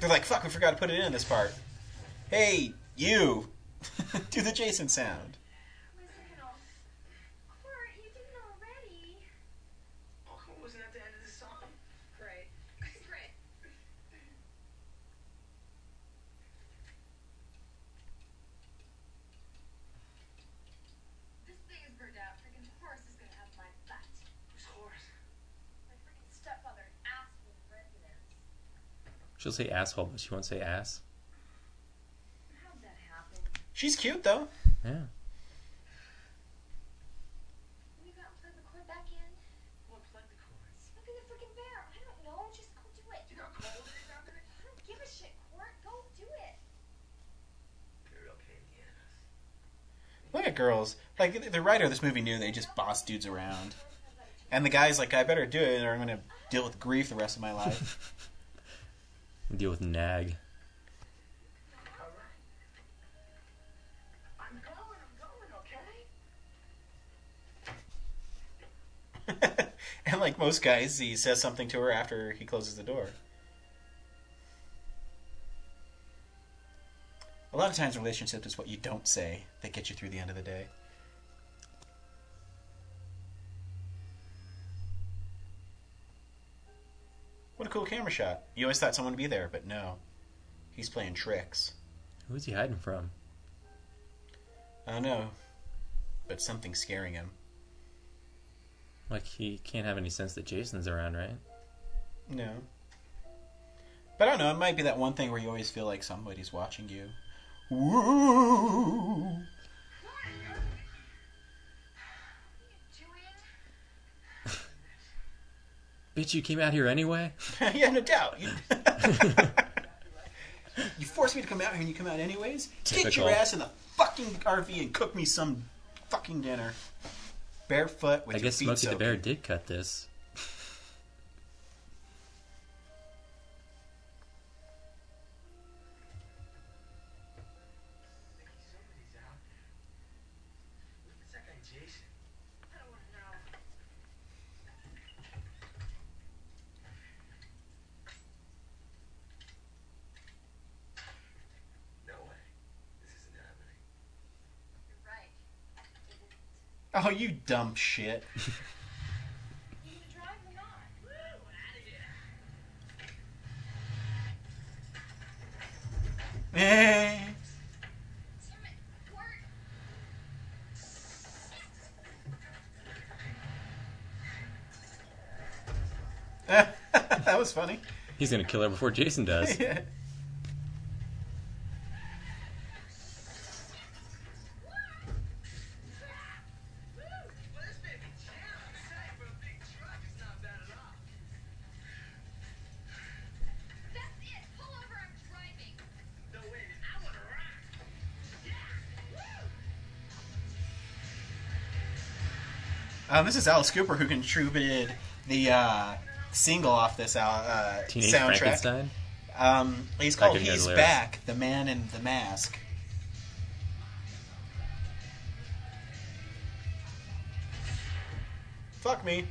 They're like, fuck, we forgot to put it in this part. Hey, you! <laughs> Do the Jason sound. Wait a second, oh. Court, you did it already. Oh, wasn't that the end of the song? Great. Great. This thing is burned out. Freaking horse is gonna have my butt. Whose horse? My freaking stepfather asshole residence. She'll say asshole, but she won't say ass. How'd that happen? She's cute, though. Yeah. You gotta plug the cord back in? What plugged the cords? Look at the freaking bear. I don't know. Just go do it. You know cold it is out? I don't give a shit, Court. Go do it. You're okay, Indiana. Look at girls. Like, the writer of this movie knew they just boss dudes around. And the guy's like, I better do it or I'm gonna deal with grief the rest of my life. <laughs> Deal with nag. <laughs> And like most guys, he says something to her after he closes the door. A lot of times, relationships, it's what you don't say that gets you through the end of the day. Cool camera shot. You always thought someone would be there, but no. He's playing tricks. Who's he hiding from? I don't know. But something's scaring him. Like he can't have any sense that Jason's around, right? No. But I don't know, it might be that one thing where you always feel like somebody's watching you. Woo! Bitch, you came out here anyway. <laughs> yeah, no doubt. You, <laughs> you forced me to come out here and you come out anyways? Get your ass in the fucking RV and cook me some fucking dinner. Barefoot with I guess Smokey the. Bear did cut this. You dumb shit. You gonna drive or not? Woo, out of here. Eh. Damn it, Court. that was funny. He's gonna kill her before Jason does. Well, <laughs> this is Alice Cooper who contributed the uh, single off this uh, Teenage soundtrack. Um, he's called couldn't the "He's. Back," the man in the mask. Fuck me.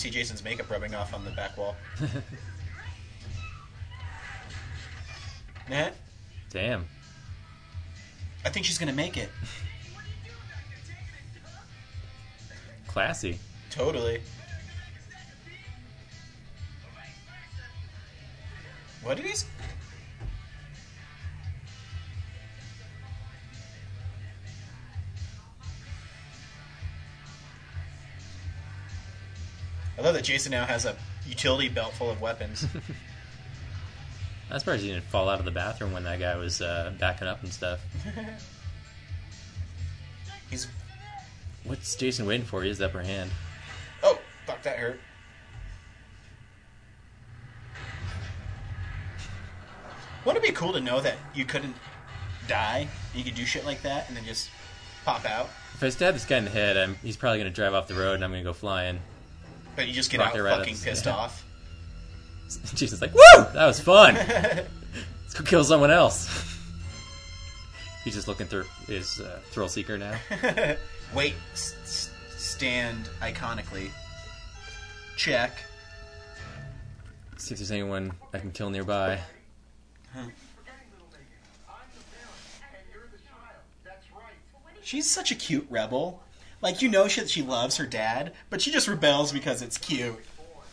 See Jason's makeup rubbing off on the back wall. <laughs> Nah, Damn. I think she's gonna make it. Classy. Totally. What did he? That Jason now has a utility belt full of weapons. <laughs> I'm surprised he didn't fall out of the bathroom when that guy was uh, backing up and stuff. <laughs> He's What's Jason waiting for? He has the upper hand. oh fuck that hurt. Wouldn't it be cool to know that you couldn't die? You could do shit like that and then just pop out, If I stab this guy in the head, I'm, he's probably going to drive off the road and I'm going to go flying. But you just get Rocket out right fucking pissed yeah. off. <laughs> Jesus, like, woo! That was fun! Let's go kill someone else. <laughs> He's just looking through his uh, thrill seeker now. <laughs> Wait, s- stand iconically. Check. See if there's anyone I can kill nearby. She's such a cute rebel. Like you know she, she loves her dad, but she just rebels because it's cute.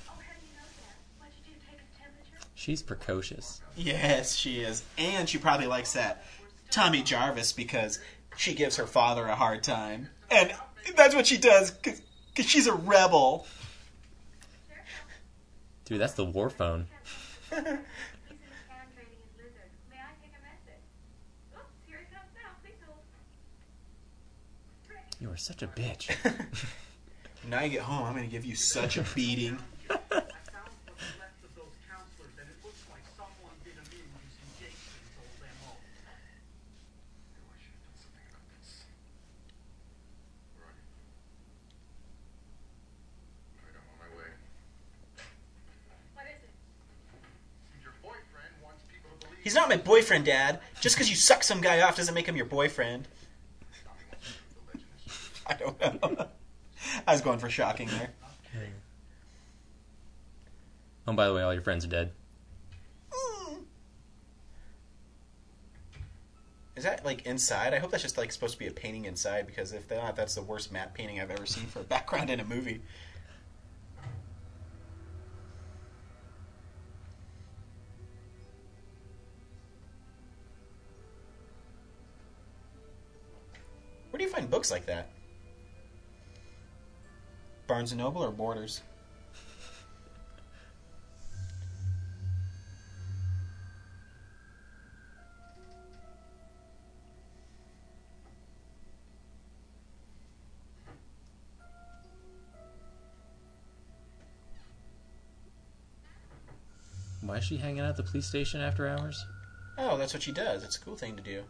How do you know that? What'd you do? Take his temperature? She's precocious. Yes, she is. And she probably likes that Tommy Jarvis because she gives her father a hard time. And that's what she does because she's a rebel. Dude, that's the war phone. <laughs> He's in the can trading his lizard. May I take a message? Oops, here he comes now. Please hold. You are such a bitch. <laughs> Now you get home, I'm going to give you such a beating. I found what's <laughs> left of those counselors, and it looks like someone did a move using Jason's old MO. I should have done something about this. Where are you? Alright, I'm on my way. What is it? Your boyfriend wants people to believe He's not my boyfriend, Dad. Just because you suck some guy off doesn't make him your boyfriend. The legend is I don't know. I was going for shocking there. Oh, by the way, all your friends are dead. Is that like inside? I hope that's just like supposed to be a painting inside because if not, that's the worst matte painting I've ever seen for a background in a movie. Where do you find books like that? Barnes and Noble or Borders? Why is she hanging out at the police station after hours? Oh, that's what she does. It's a cool thing to do.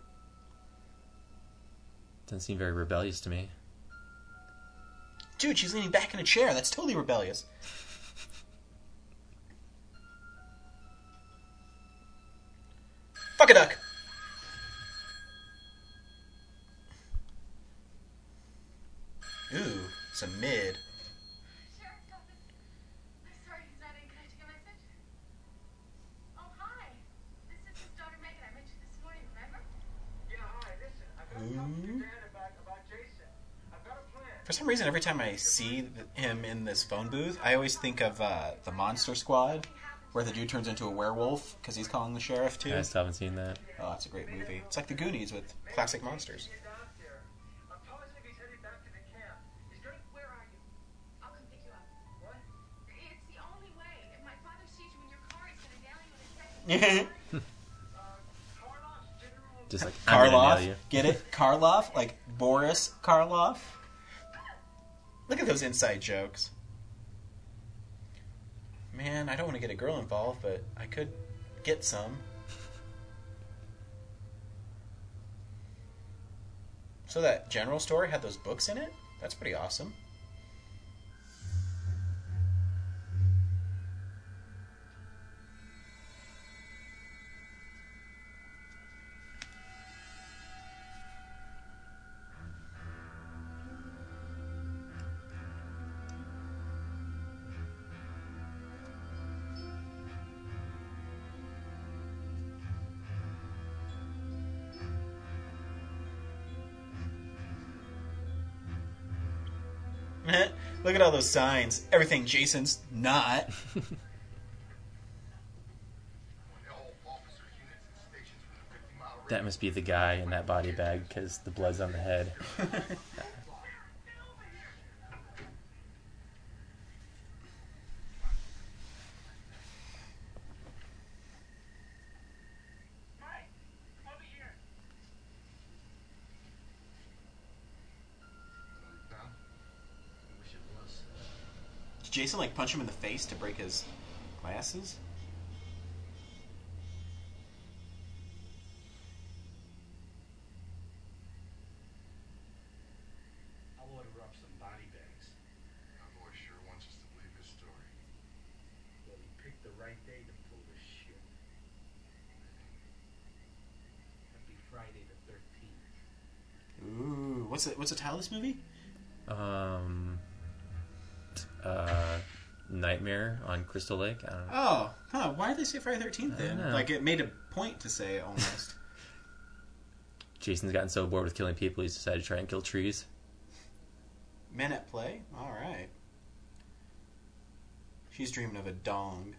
Doesn't seem very rebellious to me. Dude, she's leaning back in a chair. That's totally rebellious. Fuck a duck. Ooh, some mid. Sheriff's office. I'm sorry he's not in. Can I take a message? Oh, hi. This is his daughter Megan. I met you this morning, remember? Yeah, hi, listen, I've got to talk to your dad about, about Jason. I've got a plan. For some reason, every time I see him in this phone booth, I always think of uh, the Monster Squad, where the dude turns into a werewolf because he's calling the sheriff too. I still haven't seen that. Oh, that's a great movie. It's like the Goonies with classic monsters. Get out there. I'm positive he's <laughs> headed back to the camp. He's <laughs> gonna. Where are you? I'll come pick you up. What? It's the only way. If my father sees you in your car, he's gonna nail you in a second. Karloff's, General. Just like I'm gonna nail you. Karloff. Get it? Karloff? Like Boris Karloff? Look at those inside jokes. Man, I don't want to get a girl involved, but I could get some. So that general store had those books in it? That's pretty awesome. All those signs. Everything Jason's not. When all officer units and stations within a 50 mile That must be the guy in that body bag because the blood's on the head. <laughs> Mike, over here. Now, Wish it was. Did Jason like punch him in the face to break his glasses? I'll order up some body bags. my boy sure wants us to believe his story. Well, he picked the right day to pull this shit. Happy Friday the 13th. Ooh, what's it? What's the title of this movie? Um, uh, Nightmare on Crystal Lake. I don't know. Oh, huh? Why did they say Friday Thirteenth then? know. Like it made a point to say it almost. <laughs> Jason's gotten so bored with killing people, he's decided to try and kill trees. Men at play. All right. She's dreaming of a dong.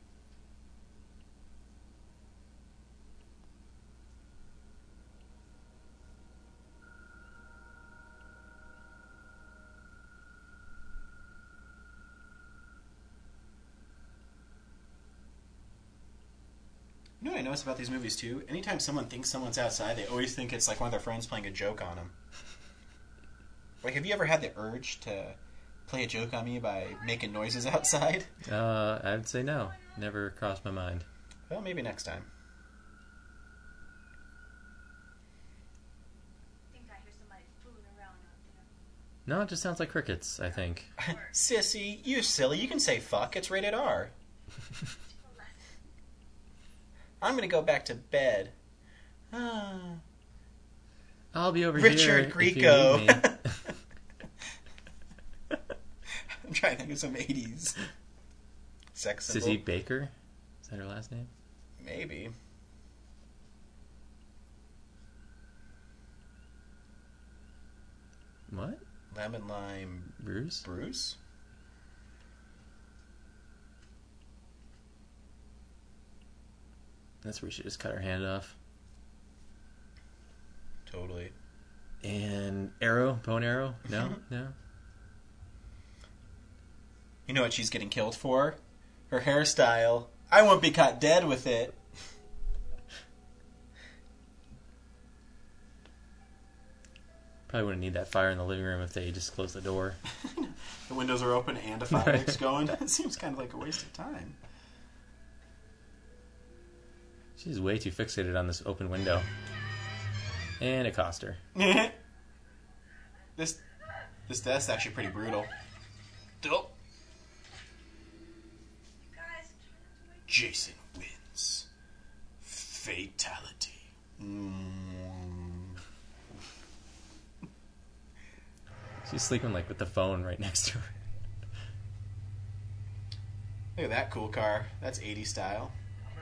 Notice about these movies too? Anytime someone thinks someone's outside, they always think it's like one of their friends playing a joke on them. <laughs> Like, have you ever had the urge to play a joke on me by making noises outside? <laughs> Uh, I would say no. Never crossed my mind. Well, maybe next time. think I hear somebody fooling around out there. No, it just sounds like crickets, I think. <laughs> Sissy, you silly. You can say fuck. It's rated R. I'm gonna go back to bed. Ah. I'll be over here. Richard if you Grieco. need me. <laughs> I'm trying to think of some 80s sex symbol. Sissy Baker? Is that her last name? Maybe. What? Lemon lime Bruce? Bruce? That's where we should just cut her hand off. Totally. And arrow? Bone arrow? <laughs> No? no? You know what she's getting killed for? Her hairstyle. I won't be caught dead with it. Probably wouldn't need that fire in the living room if they just closed the door. <laughs> The windows are open and a fire <laughs> exit's going. It seems kind of like a waste of time. She's way too fixated on this open window. And it cost her. <laughs> this this death's actually pretty brutal. Oh, Jason wins. Fatality. Mm. <laughs> She's sleeping like with the phone right next to her. Look at that cool car. That's 80 style.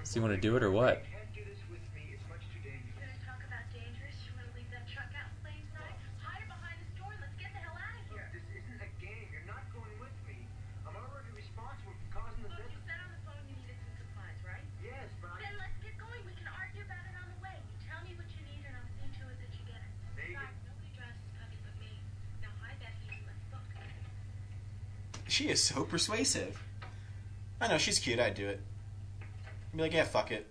So you want to do it or what? This with me. It's much too dangerous. gonna talk about dangerous. You wanna leave that truck out in plain sight? Hide it behind the store and let's get the hell out of here. This isn't a game. You're not going with me. I'm already responsible for causing the death. said on the phone you needed some supplies, right? Yes, but I. Then let's get going. We can argue about it on the way. You tell me what you need and I'll see to it that you get it. Megan. Besides, nobody drives this puppy but me. Now hide that heat and let's book. She is so persuasive. I know, she's cute. I'd do it. Be like, yeah, fuck it.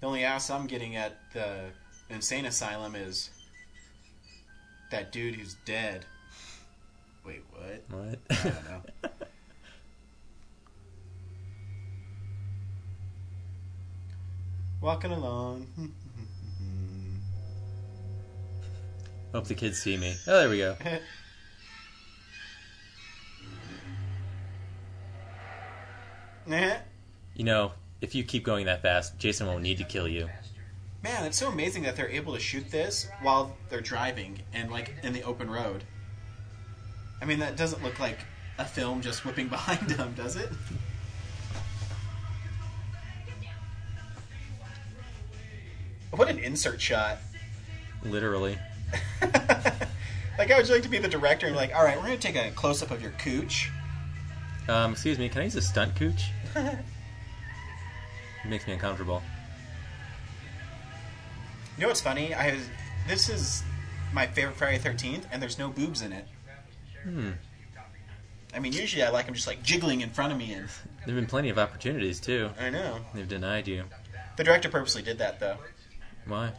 The only ass I'm getting at the insane asylum is that dude who's dead. Wait, what? What? I don't know. <laughs> Walking along. Hope the kids see me. Oh, there we go. <laughs> <laughs> You know, if you keep going that fast, Jason won't need to kill you. Man, it's so amazing that they're able to shoot this while they're driving and like in the open road. I mean, that doesn't look like a film just whipping <laughs> behind them, does it? What an insert shot. Literally. <laughs> Like, how would you like to be the director and be like, all right, we're going to take a close up of your cooch? Um, excuse me, can I use a stunt cooch? <laughs> makes me uncomfortable. You know what's funny? I was, this is my favorite Friday Thirteenth, and there's no boobs in it. Hmm. I mean, usually I like them just like jiggling in front of me, and <laughs> There have been plenty of opportunities too. I know They've denied you. the director purposely did that though, Why?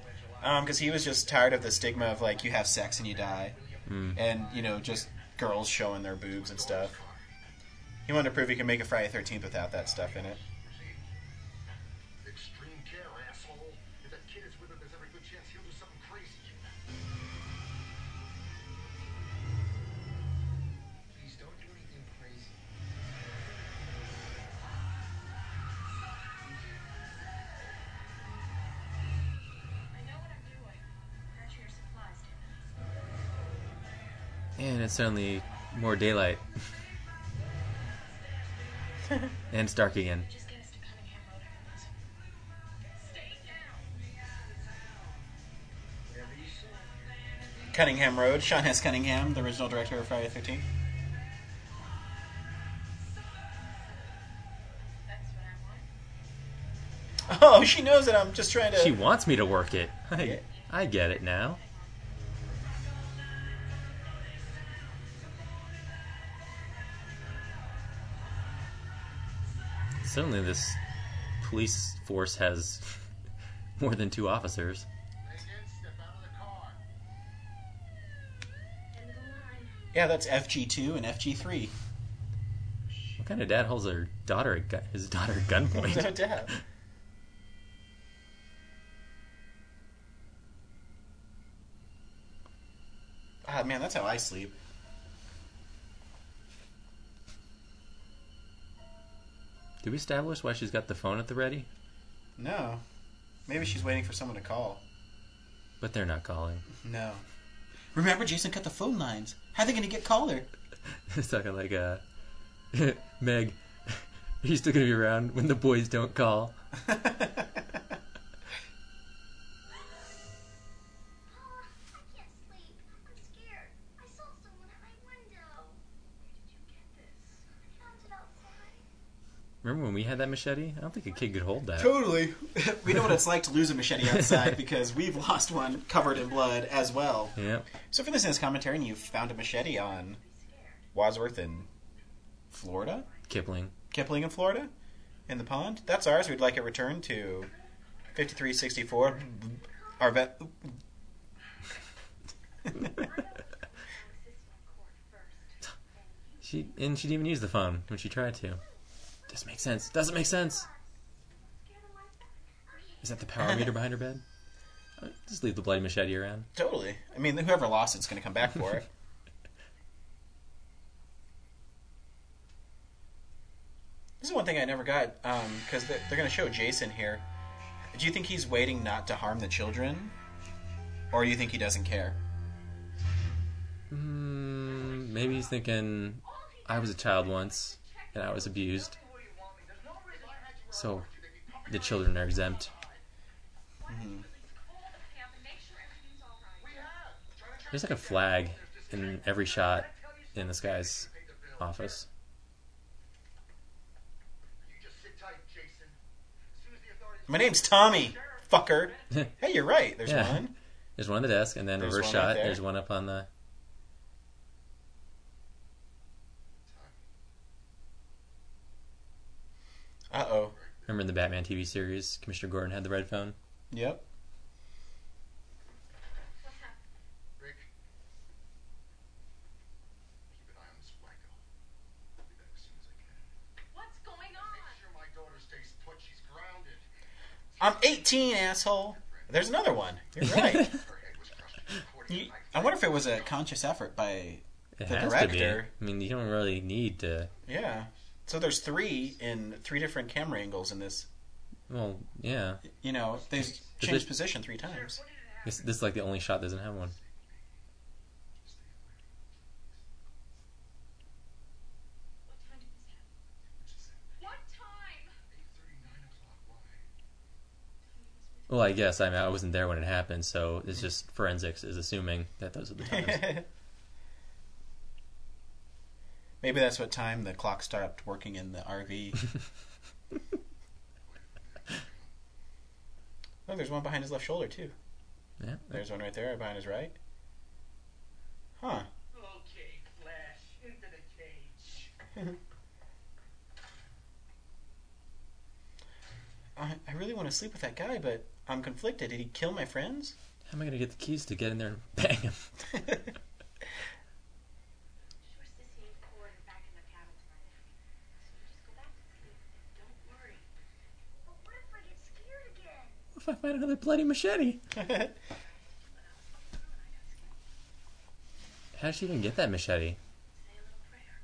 because he was just tired of the stigma of like you have sex and you die, Hmm. and you know just girls showing their boobs and stuff. He wanted to prove he could make a Friday Thirteenth without that stuff in it. And it's suddenly more daylight. <laughs> and it's dark again. I? Just get us to Cunningham Road after this. Stay down. Whatever you say. Cunningham Road. Sean S. Cunningham, the original director of Friday the Thirteenth. That's what I want. Oh, she knows that I'm just trying to. She wants me to work it. I, Yeah. I get it now. Suddenly, this police force has <laughs> more than two officers. Megan, step out of the car. End of the line. Yeah, that's FG two and FG three. What kind of dad holds their daughter at gu- his daughter at <laughs> No gunpoint? doubt. Ah, man, that's how I sleep. Did we establish why she's got the phone at the ready? No. Maybe she's waiting for someone to call. But they're not calling. No. Remember, Jason cut the phone lines. How are they going to get caller? <laughs> it's talking like, uh, <laughs> Meg, <laughs> are you still gonna be around when the boys don't call? Remember when we had that machete? I don't think a kid could hold that. Totally. <laughs> we know what it's like to lose a machete outside because we've lost one covered in blood as well. Yep. So, for this is commentary, and you found a machete on Wadsworth in Florida? Kipling. Kipling in Florida? In the pond? That's ours. We'd like it returned to 5364 Arvet. <laughs> She and she didn't even use the phone when she tried to. Doesn't make sense. Doesn't make sense. Is that the power meter behind her bed? <laughs> Uh, Just leave the bloody machete around. Totally. I mean, whoever lost it's going to come back for it. <laughs> this is one thing I never got because they're, they're going to show Jason here. Do you think he's waiting not to harm the children, or do you think he doesn't care? Mm, maybe he's thinking, I was a child once and I was abused, so the children are exempt. There's like a flag in every shot in this guy's office. You just sit tight, Jason. As soon as the authorities My name's Tommy, fucker. <laughs> hey, you're right. There's Yeah. one. There's one on the desk, and then There's reverse one right shot. there. There's one up on the. Uh oh. Remember in the Batman TV series, Commissioner Gordon had the red phone. Yep. What happened? Rick, keep an eye on this Wacko. I'll be back as soon as I can. What's going on? Make sure my daughter stays put. She's grounded. I'm 18, asshole. There's another one. You're <laughs> right. Her head was crushed in recording You- I wonder if it was a conscious effort by It the has director. to be. I mean, you don't really need to. Yeah. So there's three in three different camera angles in this. Well, yeah. You know, they changed it- position three times. This, this is like the only shot that doesn't have one. What time did this happen? What time? 8:39 o'clock. Why? Well, I guess I mean I wasn't there when it happened, so it's just forensics is assuming that those are the <laughs> times. Maybe that's what time the clock stopped working in the RV. <laughs> oh, there's one behind his left shoulder too. Yeah. There's one right there behind his right. Huh. Okay, Flash, into the cage. <laughs> I, I really want to sleep with that guy, but I'm conflicted. Did he kill my friends? How am I gonna get the keys to get in there and bang him? <laughs> Sure, Sissy and Cort are back in their cabins by now. So you just go back to sleep and don't worry. But what if I get scared again? What if I find another bloody machete? How did she even get that machete? Say a little prayer.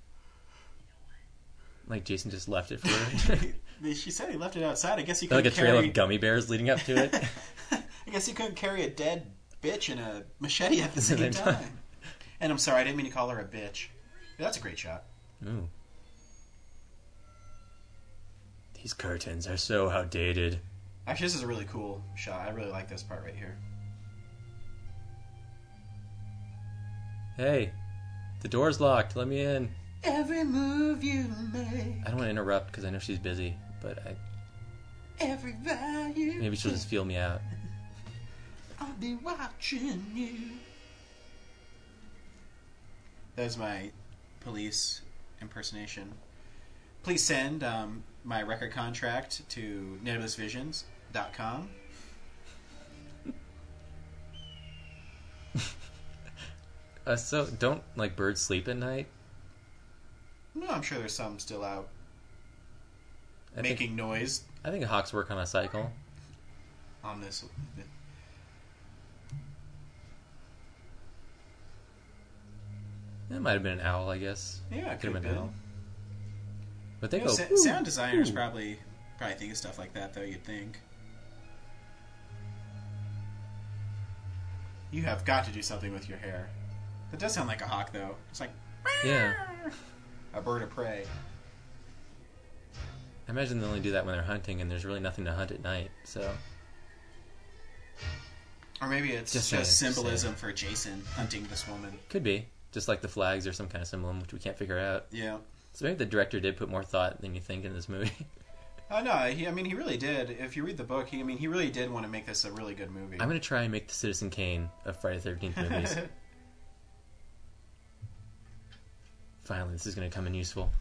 Like Jason just left it for her. <laughs> she said he left it outside. I guess he like couldn't carry a trail carry. of gummy bears leading up to it. <laughs> I guess he couldn't carry a dead bitch and a machete <laughs> at the same Same time. time. And I'm sorry, I didn't mean to call her a bitch. That's a great shot. Ooh. These curtains are so outdated. Actually, this is a really cool shot. I really like this part right here. Hey, the door's locked. Let me in. Every move you make, I don't want to interrupt because I know she's busy, but I, every value. maybe she'll just feel me out. <laughs> I'll be watching you. That was my police impersonation. Please send um, my record contract to nebulous.visions.com. Uh, so don't like birds sleep at night. No, I'm sure there's some still out I making think, noise I think hawks work on a cycle. on this. That might have been an owl, I guess. Yeah, it Could have been. an owl. But they You know, go. sa- sound designers ooh." probably probably think of stuff like that, though. You'd think. You have got to do something with your hair. That does sound like a hawk, though. It's like Yeah, a bird of prey. I imagine they only do that when they're hunting, and there's really nothing to hunt at night. So Or maybe it's Just just, saying, just symbolism for Jason hunting this woman. could be just like the flags or some kind of symbol, which we can't figure out. Yeah. So maybe the director did put more thought than you think in this movie. <laughs> Oh no, he, I mean he really did. If you read the book, he I mean he really did want to make this a really good movie. I'm gonna try and make the Citizen Kane of Friday the Thirteenth movies. <laughs> Finally, this is gonna come in useful.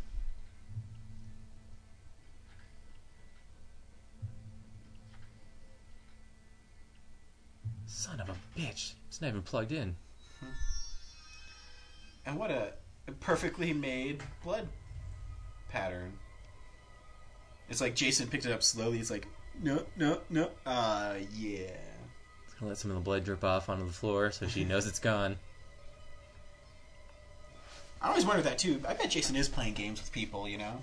Son of a bitch! It's not even plugged in. and what a perfectly made blood pattern. It's like Jason picked it up slowly. He's like, no, no, no. Uh, yeah. It's gonna let some of the blood drip off onto the floor so she <laughs> knows it's gone. I always wonder that too. I bet Jason is playing games with people. You know,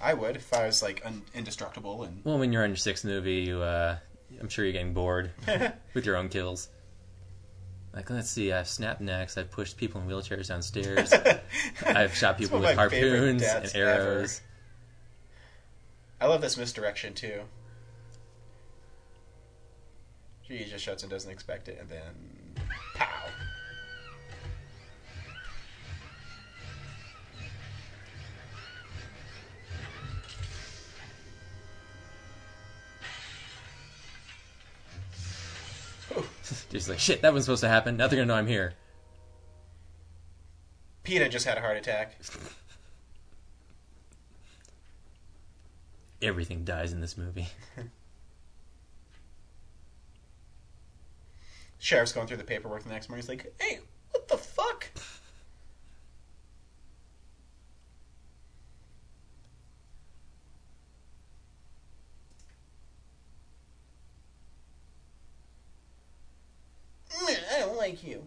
I would if I was like un- indestructible and Well, when you're on your sixth movie, you, uh, I'm sure you're getting bored <laughs> with your own kills. Like, let's see, I've snapped necks, I've pushed people in wheelchairs downstairs, <laughs> I've shot people with of my favorite harpoons and arrows. I love this misdirection too. She just shuts and doesn't expect it, and then pow. <laughs> Just like, shit, that was supposed to happen. Now they're gonna know I'm here. PETA just had a heart attack. <laughs> Everything dies in this movie. <laughs> Sheriff's going through the paperwork the next morning. He's like, "Hey, what the fuck?" "Mm, I don't like you.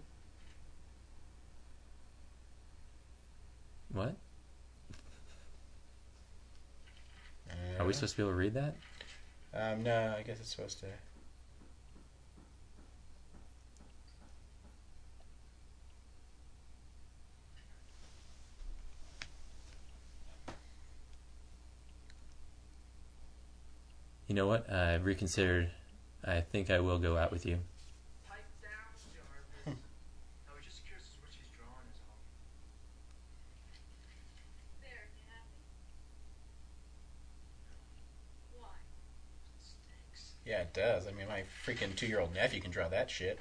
What? Are we supposed to be able to read that? Um, no, I guess it's supposed to. You know what? I've reconsidered. I think I will go out with you. Pipe down, Jarvis. I was just curious as to what she's drawing is all. Yeah, it does. I mean, my freaking two-year-old nephew can draw that shit.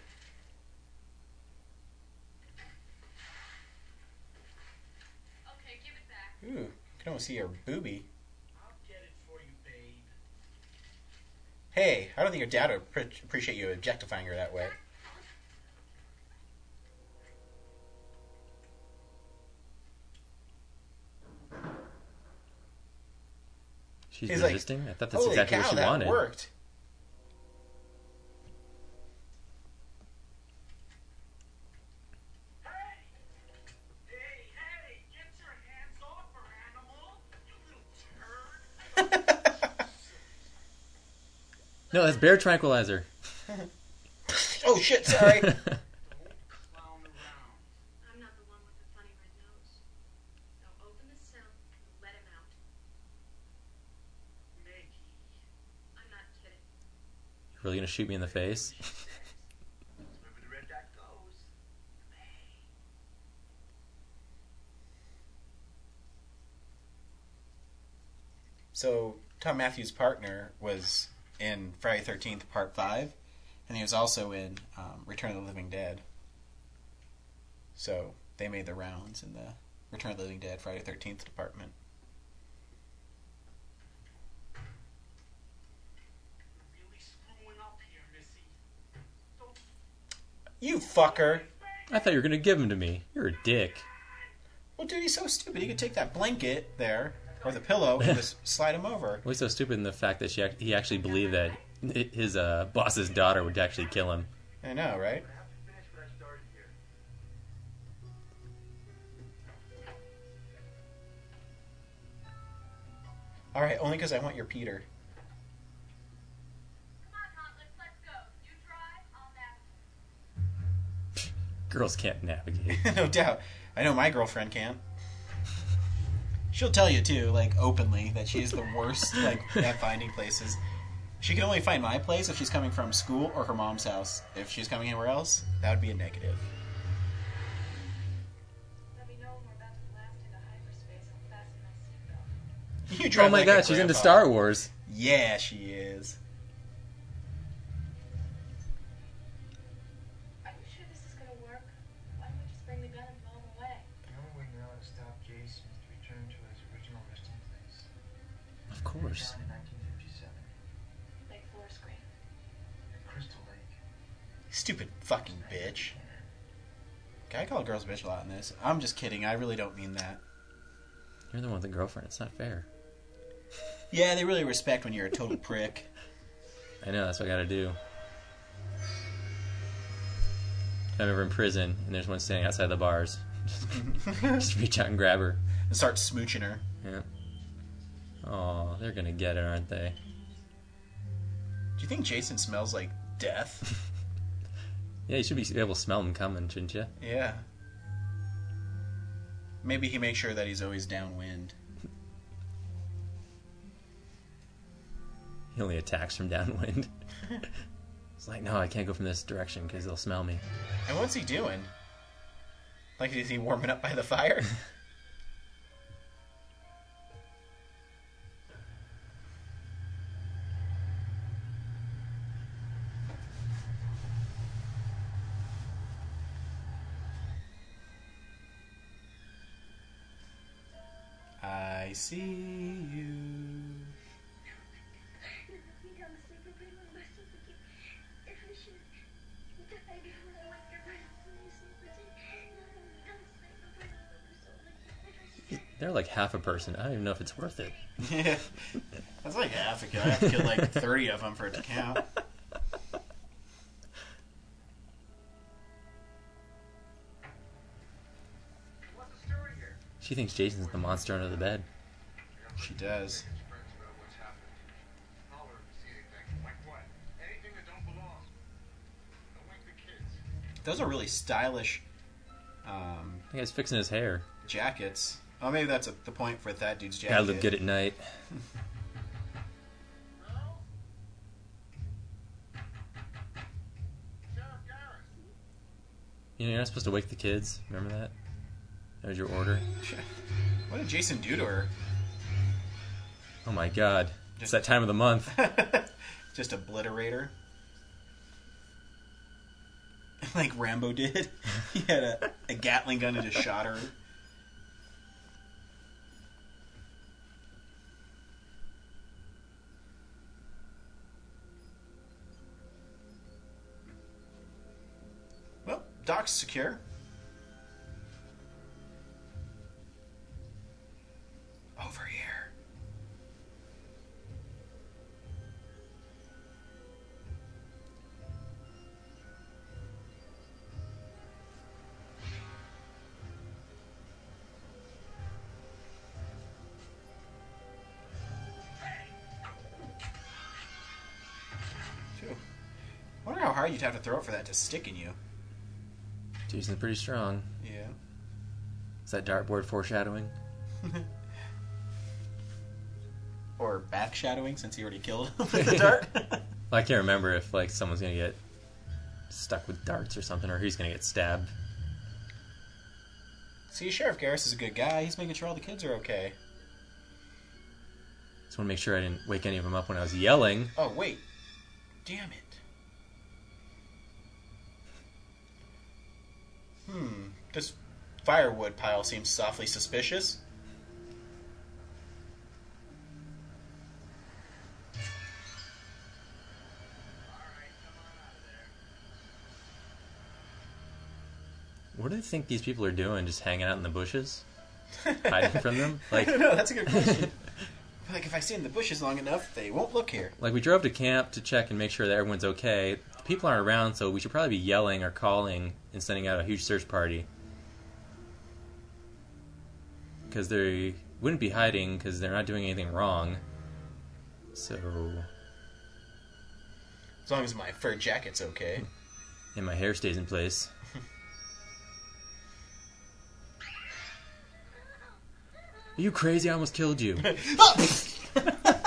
Okay, give it back. Ooh, you can almost see her boobie. I'll get it for you, babe. Hey, I don't think your dad would pre- appreciate you objectifying her that way. She's He's like, resisting. I thought that's Holy exactly cow, what she that wanted. worked. Hey! Hey, hey! Get your hands off her, animal! You little turd! No, that's bear tranquilizer. Oh shit! Sorry. Clown <laughs> around. I'm not the one with the funny red nose. Now open the cell and let him out. Maggie. I'm not kidding. You're really gonna shoot me in the face? Wherever the red dot goes. So Thom Mathews' partner was in Friday Thirteenth Part Five, and he was also in um, Return of the Living Dead. So they made the rounds in the Return of the Living Dead Friday Thirteenth department. You're really screwing up here, Missy. Don't You fucker! I thought you were gonna give him to me. You're a dick. Well, dude, he's so stupid. He could take that blanket there or the pillow and just <laughs> slide him over. Well, he's so stupid in the fact that she he actually believed that his uh, boss's daughter would actually kill him. I know, right? I have to finish what I started here. All right, only because I want your Peter. Come on, Gauntlets, let's go. You drive, I'll navigate. Girls can't navigate. <laughs> no doubt. I know my girlfriend can. <laughs> She'll tell you too, like openly, that she's the worst, like <laughs> at finding places. She can only find my place if she's coming from school or her mom's house. If she's coming anywhere else, that would be a negative. Let me know when we're about to blast into hyperspace. I'll fasten my seatbelt. You oh drive oh my like god, she's into. Star Wars. Yeah, she is. Stupid fucking bitch. I call girls bitch a lot in this? I'm just kidding. I really don't mean that. You're the one with the girlfriend. It's not fair. Yeah, they really respect when you're a total prick. I know, that's what I gotta do. I'm ever in prison and there's one standing outside the bars, <laughs> just reach out and grab her. And start smooching her. Yeah. Oh, they're gonna get it, aren't they? Do you think Jason smells like death? <laughs> Yeah, you should be able to smell them coming, shouldn't you? Yeah. Maybe he makes sure that he's always downwind. He only attacks from downwind. <laughs> it's like, no, I can't go from this direction because they'll smell me. And what's he doing? Like, is he warming up by the fire? <laughs> I see you. They're like half a person. I don't even know if it's worth it. Yeah. <laughs> That's like half a kill. I have to kill like <laughs> 30 of them for it to count. What's the story here? She thinks Jason's the monster under the bed. She does. Friends about what's happened. Holler if you see anything. Like what? Anything that don't belong. Don't wake the kids. Those are really stylish um, The guy's fixing his hair. jackets. Oh, maybe that's a, the point for that dude's jacket. Gotta look good at night. Sheriff Garris. You know, you're not supposed to wake the kids. Remember that? That was your order. <laughs> What did Jason do to her? Oh my god. It's that time of the month. <laughs> Just obliterator. <laughs> like Rambo did. <laughs> he had a, a Gatling gun and just shot her. Well, dock's secure. I wonder how hard you'd have to throw it for that to stick in you. Jason's pretty strong. Yeah. Is that dartboard foreshadowing? <laughs> Or back shadowing since he already killed him with the <laughs> dart. Well, I can't remember if like someone's gonna get stuck with darts or something, or he's gonna get stabbed. See, Sheriff Garris is a good guy. He's making sure all the kids are okay. Just want to make sure I didn't wake any of them up when I was yelling. Oh, wait. Damn it. Hmm. This firewood pile seems softly suspicious. What do they think these people are doing? Just hanging out in the bushes, <laughs> hiding from them? <laughs> Like, I don't know. That's a good question. <laughs> like, if I stay in the bushes long enough, they won't look here. like we drove to camp to check and make sure that everyone's okay. People aren't around, so we should probably be yelling or calling and sending out a huge search party. Because they wouldn't be hiding because they're not doing anything wrong. So, As long as my fur jacket's okay. and my hair stays in place. <laughs> Are you crazy? I almost killed you. <laughs> Ah! <laughs>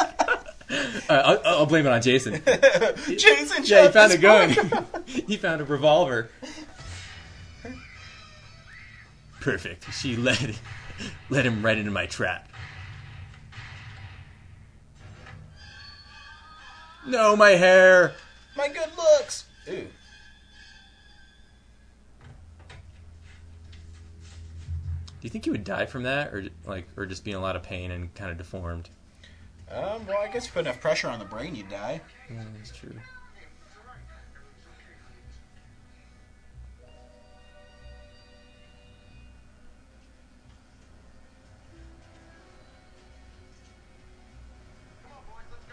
Uh, I'll, I'll blame it on Jason. <laughs> Jason, Yeah, he found a gun. <laughs> he found a revolver. Perfect. She led led him right into my trap. No, my hair. my good looks. Ooh. Do you think he would die from that, or like, or just be in a lot of pain and kind of deformed? Um, well, I guess you put enough pressure on the brain, you'd die. Yeah, that's true. Come on, boys, let's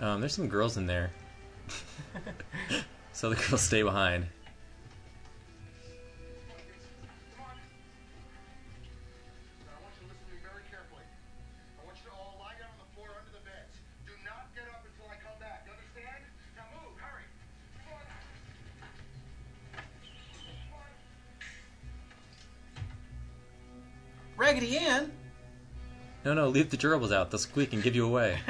go. Um, there's some girls in there, <laughs> so the girls stay behind. Leave the gerbils out. They'll squeak and give you away. <laughs>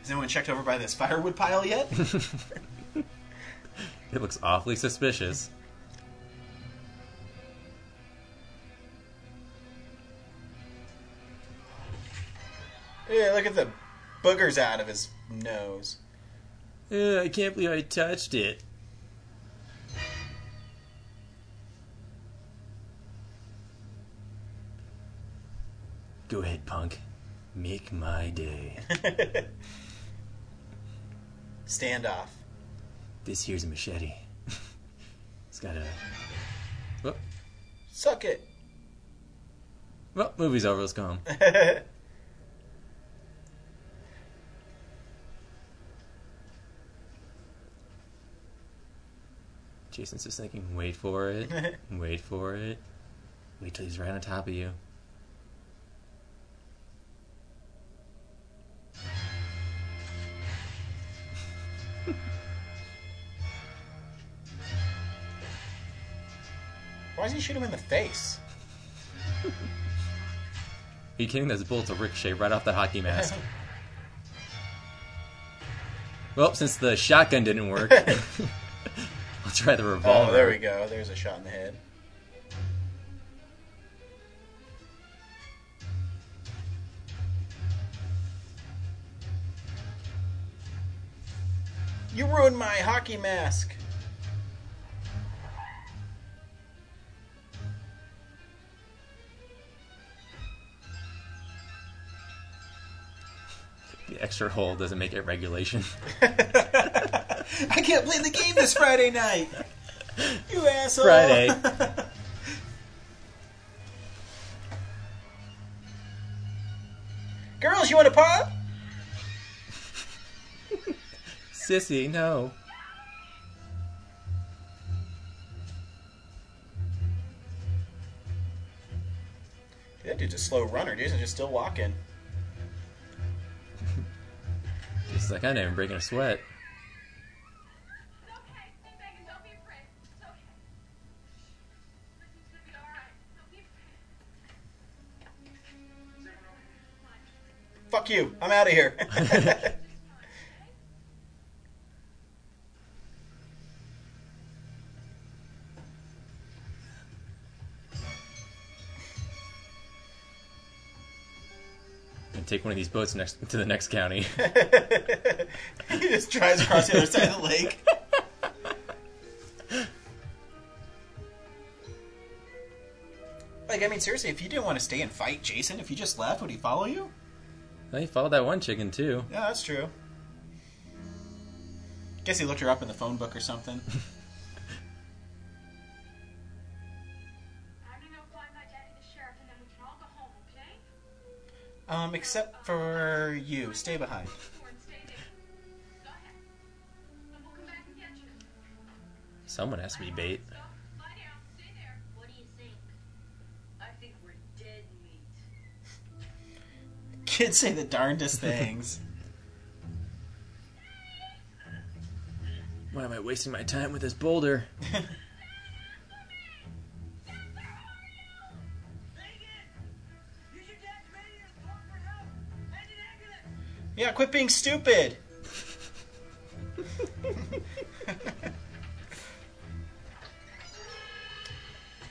Has anyone checked over by this firewood pile yet? <laughs> It looks awfully suspicious. yeah, look at the boogers out of his nose. Ugh, I can't believe I touched it. Make my day. <laughs> Standoff. This here's a machete. <laughs> it's got a. Well, Suck it. well, movie's over. Let's go home. <laughs> Jason's just thinking, wait for it, wait for it, wait till he's right on top of you. shoot him in the face. Are you kidding? Those bullets ricochet right off that hockey mask. <laughs> well, since the shotgun didn't work, <laughs> I'll try the oh, revolver. Oh, there we go. There's a shot in the head. You ruined my hockey mask. Extra hole doesn't make it regulation. <laughs> <laughs> I can't play the game this Friday night. You asshole. Friday. <laughs> Girls, you want to pop? Sissy, no. That dude's a slow runner. Dude, he's just still walking. She's like, I'm not even breaking a sweat. It's okay. Be. Don't be afraid. It's okay. Everything's gonna be all right. Don't be afraid. Fuck you. I'm out of here. <laughs> <laughs> one of these boats next to the next county. <laughs> he just drives across the other side of the lake. Like, I mean, seriously, if you didn't want to stay and fight Jason, if you just left, would he follow you? Well, he followed that one chicken too. Yeah, that's true. Guess he looked her up in the phone book or something. <laughs> Um, except for you. Stay behind. Or and stay there. Go ahead. And we'll come back and get you. Someone has to be bait. So, lie down. Stay there. What do you think? I think we're dead meat. Kids say the darndest things. <laughs> Why am I wasting my time with this boulder? <laughs> yeah, quit being stupid.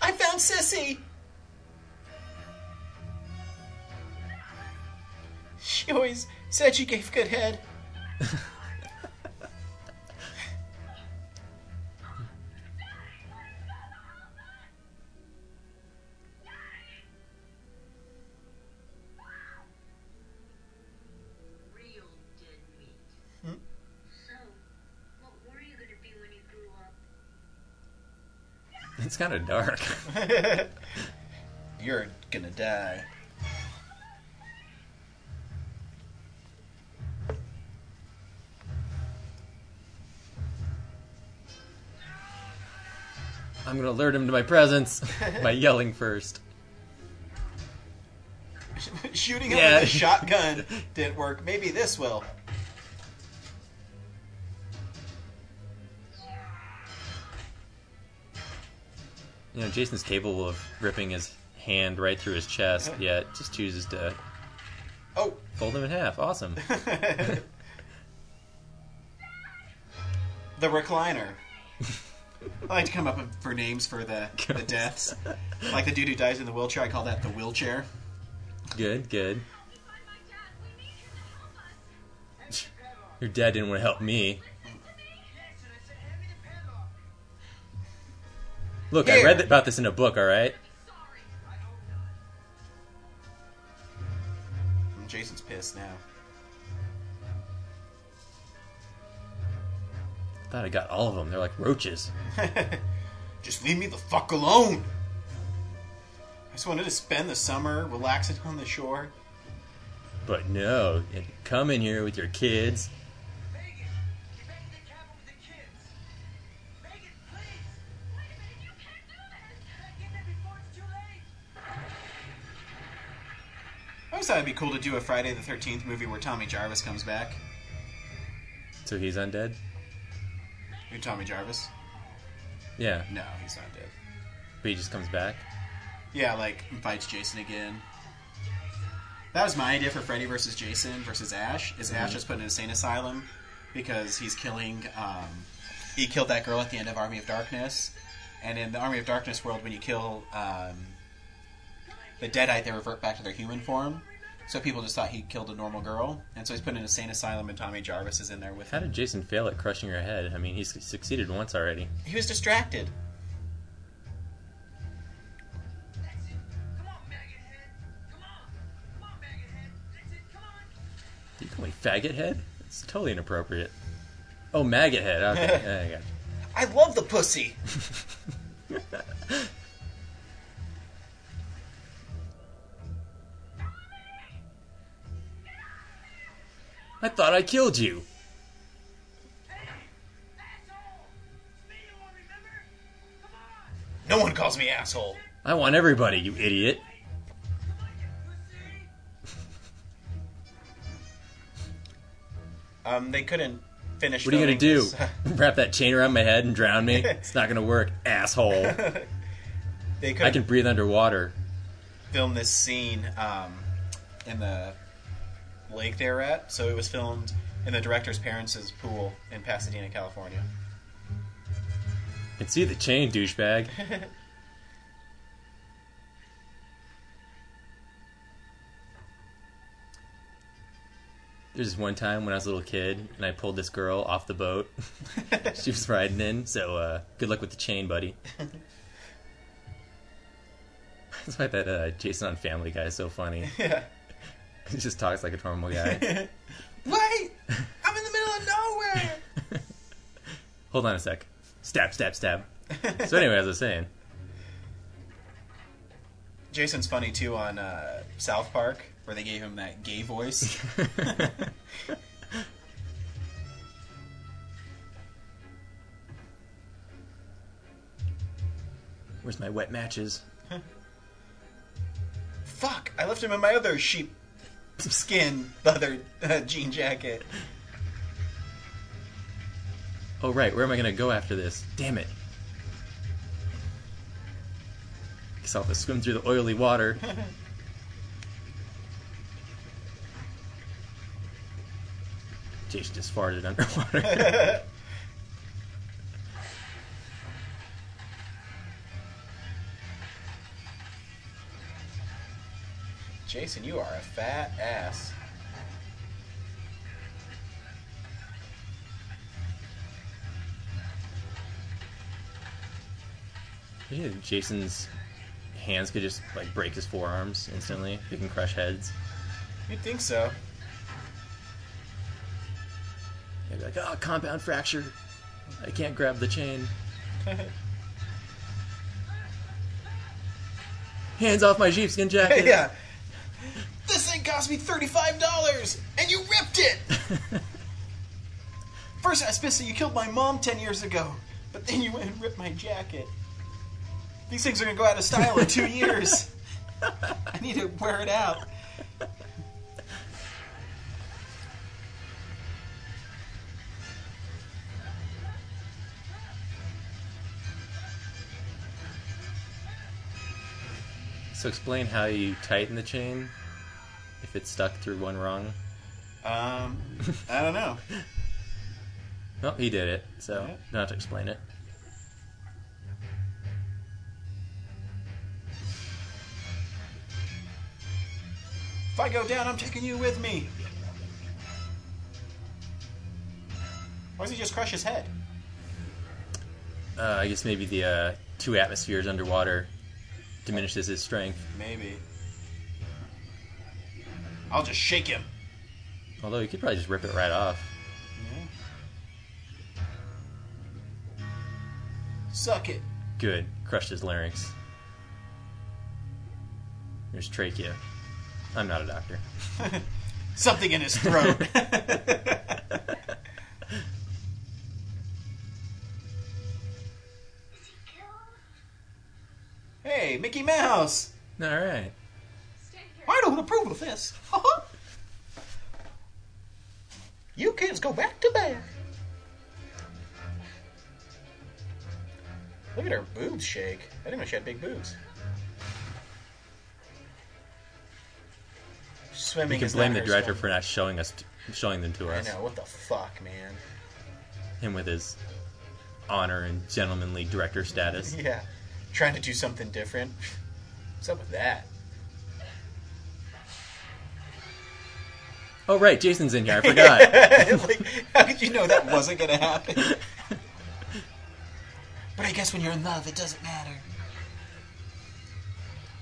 I found Sissy. She always said she gave good head. It's kind of dark. <laughs> You're gonna die. I'm gonna alert him to my presence <laughs> by yelling first. Shooting him Yeah. with a shotgun <laughs> didn't work. Maybe this will. You know, Jason's capable of ripping his hand right through his chest, yet just chooses to Oh, fold him in half. Awesome. <laughs> the recliner. I like to come up with- for names for the, <laughs> the deaths. Like the dude who dies in the wheelchair, I call that the wheelchair. Good, good. Find my dad. We need you to help us. Your dad didn't want to help me. Look, I Here. read about this in a book, alright? Mm, Jason's pissed now. I Thought I got all of them. They're like roaches. <laughs> Just leave me the fuck alone. I just wanted to spend the summer relaxing on the shore. But no, come in here with your kids. Thought it'd be cool to do a Friday the 13th movie where Tommy Jarvis comes back. So he's undead? Who, Tommy Jarvis? Yeah, No, he's not dead. but he just comes back. Yeah, like, fights Jason again. That was my idea for Freddy versus Jason versus Ash. Is Ash just put in an insane asylum because he's killing. Um, he killed that girl at the end of Army of Darkness, and in the Army of Darkness world, when you kill um, the Deadite, they revert back to their human form. So people just thought he killed a normal girl, and so he's put in a sane asylum, and Tommy Jarvis is in there with How him. did Jason fail at crushing her head? I mean, he's succeeded once already. He was distracted. That's it. Come on, maggot head. Come on. Come on, maggot head. That's it. Come on. You call me faggot head? It's totally inappropriate. Oh, maggot head. Okay, <laughs> yeah, I got you. I love the pussy. <laughs> I thought I killed you. Asshole. It's me you want, remember? Come on. No one calls me asshole. I want everybody, you idiot. Come on, you pussy. Um, they couldn't finish. What are you gonna do? this. <laughs> Wrap that chain around my head and drown me? <laughs> It's not gonna work, asshole. <laughs> they I couldn't can breathe underwater. film this scene um, in the lake they were at, so it was filmed in the director's parents' pool in Pasadena, California. Can see the chain, douchebag. <laughs> There's this one time when I was a little kid and I pulled this girl off the boat. <laughs> she was riding in, so uh, good luck with the chain, buddy. <laughs> That's why that uh, Jason on Family Guy is so funny. Yeah. <laughs> He just talks like a normal guy. <laughs> Wait! I'm in the middle of nowhere! <laughs> Hold on a sec. Stab, stab, stab. So anyway, as I was saying, Jason's funny too on uh, South Park, where they gave him that gay voice. where's my wet matches? Fuck! I left him in my other sheep skin leather uh, jean jacket. Oh right, where am I gonna go after this? Damn it! Guess I'll have to swim through the oily water. <laughs> Jason just farted underwater. <laughs> Jason, you are a fat ass. Yeah, Jason's hands could just like break his forearms instantly. He can crush heads. You'd think so. He'd be like, "Oh, compound fracture. I can't grab the chain. <laughs> Hands off my sheepskin jacket." yeah. This thing cost me thirty-five dollars, and you ripped it. <laughs> First, I was pissed that you killed my mom ten years ago, but then you went and ripped my jacket. These things are gonna go out of style in two years. I need to wear it out. So explain how you tighten the chain if it's stuck through one rung. Um, I don't know. <laughs> Well, he did it, so Yeah. don't to explain it. If I go down, I'm taking you with me. Why does he just crush his head? Uh, I guess maybe the uh, two atmospheres underwater diminishes his strength. Maybe. I'll just shake him. Although you could probably just rip it right off. Suck it. Good. Crushed his larynx. There's trachea. I'm not a doctor. <laughs> Something in his throat. <laughs> hey, Mickey Mouse. All right. I don't approve of this. you kids go back to bed. Look at her boobs shake. I didn't know she had big boobs. Swimming You can blame the director strong- for not showing us, showing them to us. I know what the fuck, man. Him with his honor and gentlemanly director status. <laughs> Yeah, trying to do something different. What's up with that? Oh right, Jason's in here. I <laughs> forgot. <laughs> like, how could you know that wasn't going to happen? <laughs> but I guess when you're in love, it doesn't matter.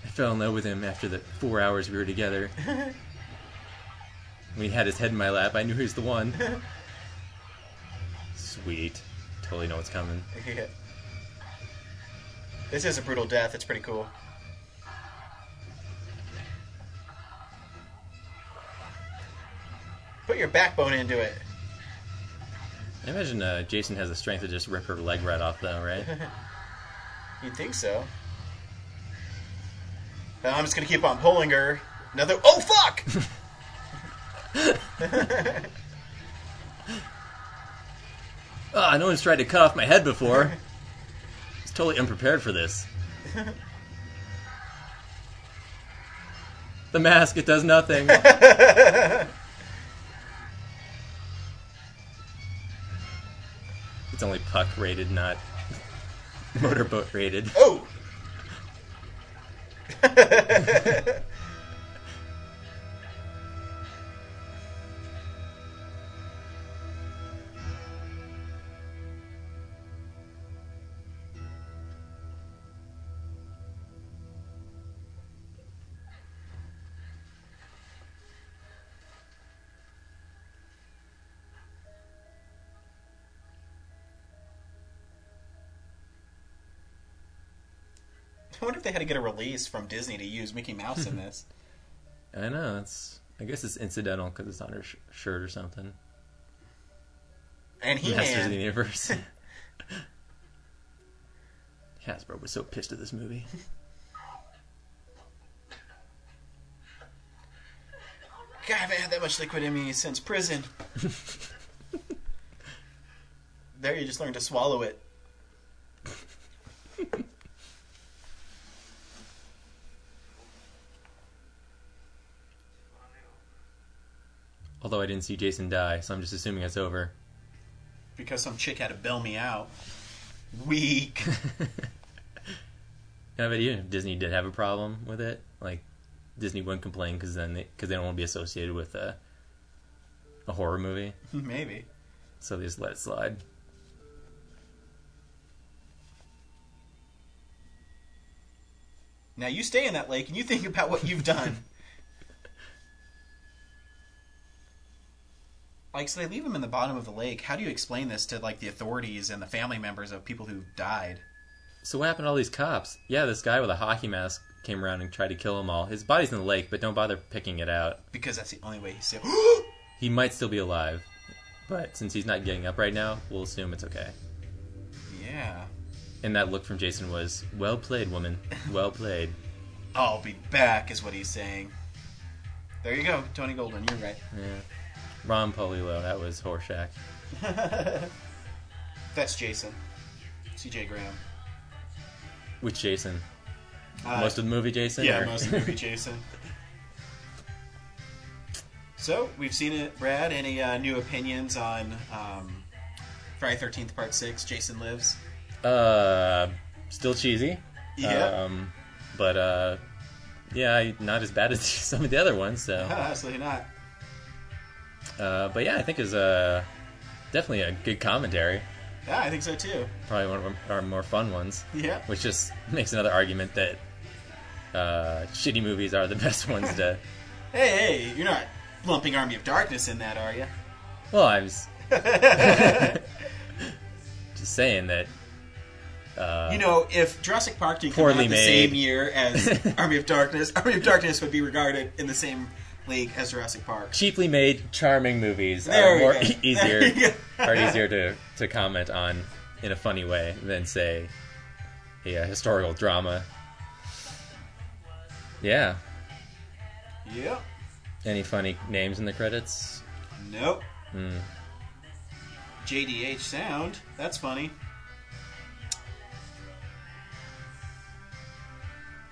I fell in love with him after the four hours we were together. when he had his head in my lap, I knew he was the one. Sweet. Totally know what's coming. Yeah. This is a brutal death. It's pretty cool. Put your backbone into it. I imagine uh, Jason has the strength to just rip her leg right off, though, right? <laughs> You'd think so. I'm just gonna keep on pulling her. Another. Oh fuck! <laughs> <laughs> Ah, no one's tried to cut off my head before. I was totally unprepared for this. The mask, it does nothing. It's only puck rated, not motorboat rated. oh. <laughs> If they had to get a release from Disney to use Mickey Mouse in <laughs> this. I know, it's. I guess it's incidental because it's on her sh- shirt or something. And He Masters of the Universe. <laughs> Hasbro was so pissed at this movie. <laughs> God, I haven't had that much liquid in me since prison. there, you just learn to swallow it. Although I didn't see Jason die, so I'm just assuming it's over. Because some chick had to bail me out. Weak. <laughs> Even if Disney did have a problem with it, like Disney wouldn't complain because then they because they don't want to be associated with a a horror movie, <laughs> Maybe. so they just let it slide. Now you stay in that lake and you think about what you've done. <laughs> like, so they leave him in the bottom of the lake. How do you explain this to like the authorities and the family members of people who died? So what happened to all these cops? Yeah, this guy with a hockey mask came around and tried to kill them all. His body's in the lake, but don't bother picking it out. Because that's the only way he's still. <gasps> He might still be alive, but since he's not getting up right now, we'll assume it's okay. yeah. And that look from Jason was well played, woman. Well played. <laughs> I'll be back, is what he's saying. There you go, Tony Goldwyn. You're right. Yeah. Ron Palillo, that was Horshack. <laughs> That's Jason. C.J. Graham. Which Jason? Uh, most of the movie Jason? Yeah, or- most of the movie Jason. <laughs> So we've seen it, Brad. Any uh, new opinions on um, Friday Thirteenth Part Six? Jason Lives. Uh, still cheesy. Yeah. Um, but uh, yeah, not as bad as <laughs> some of the other ones. So, Absolutely not. Uh, but yeah, I think is uh, definitely a good commentary. Yeah, I think so too. Probably one of our more fun ones. Yeah. Which just makes another argument that uh, shitty movies are the <laughs> best ones to. <laughs> Hey, hey, you're not lumping Army of Darkness in that, are you? Well, I was <laughs> just saying that. Uh, you know, if Jurassic Park didn't come out the made. same year as Army of Darkness, Army of Darkness would be regarded in the same league as Jurassic Park. cheaply made, charming movies There are we more go. e- There easier go. are <laughs> easier to, to comment on in a funny way than say a, uh historical drama. Yeah. Yep. Any funny names in the credits? Nope. Hmm. JDH sound. That's funny.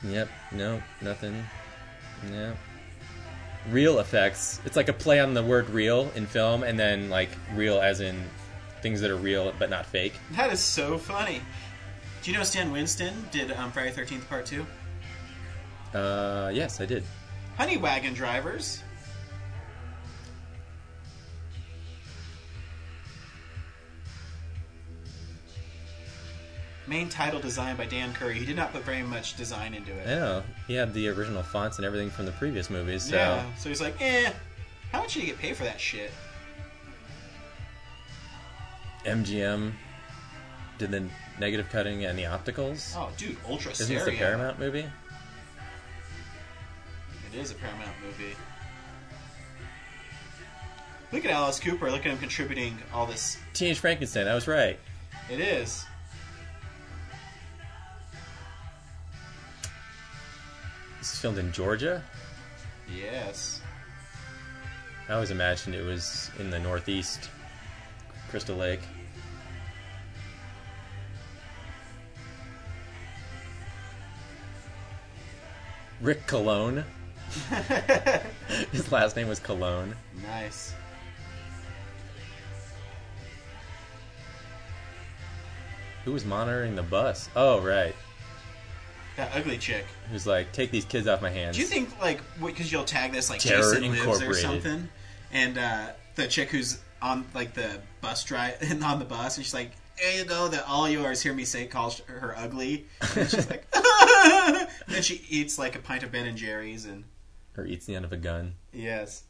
Yep. No. Nothing. Yeah. Real effects. It's like a play on the word "real" in film, and then like real as in things that are real but not fake. That is so funny. Do you know Stan Winston did um, Friday Thirteenth Part Two? Uh, yes, I did. Honey Wagon Drivers. Main title design by Dan Curry. He did not put very much design into it. Yeah, he had the original fonts and everything from the previous movies. So Yeah. So he's like, eh, how much did you get paid for that shit? MGM did the negative cutting and the opticals. Oh, dude, Ultra Isn't this a Paramount movie? It is a Paramount movie. Look at Alice Cooper. Look at him contributing all this. Teenage Frankenstein. I was right. It is. This is filmed in Georgia. Yes. I always imagined it was in the Northeast, Crystal Lake. Rick Cologne. <laughs> His last name was Cologne. Nice. Who was monitoring the bus? Oh, right. That ugly chick. Who's like, take these kids off my hands. Do you think like because you'll tag this like Terror Jason Lives or Incorporated. something, and uh, the chick who's on like the bus drive <laughs> and on the bus, and she's like, "There you go." That all yours hear me say calls her ugly, and she's like, <laughs> then she eats like a pint of Ben and Jerry's, and Or eats the end of a gun. yes,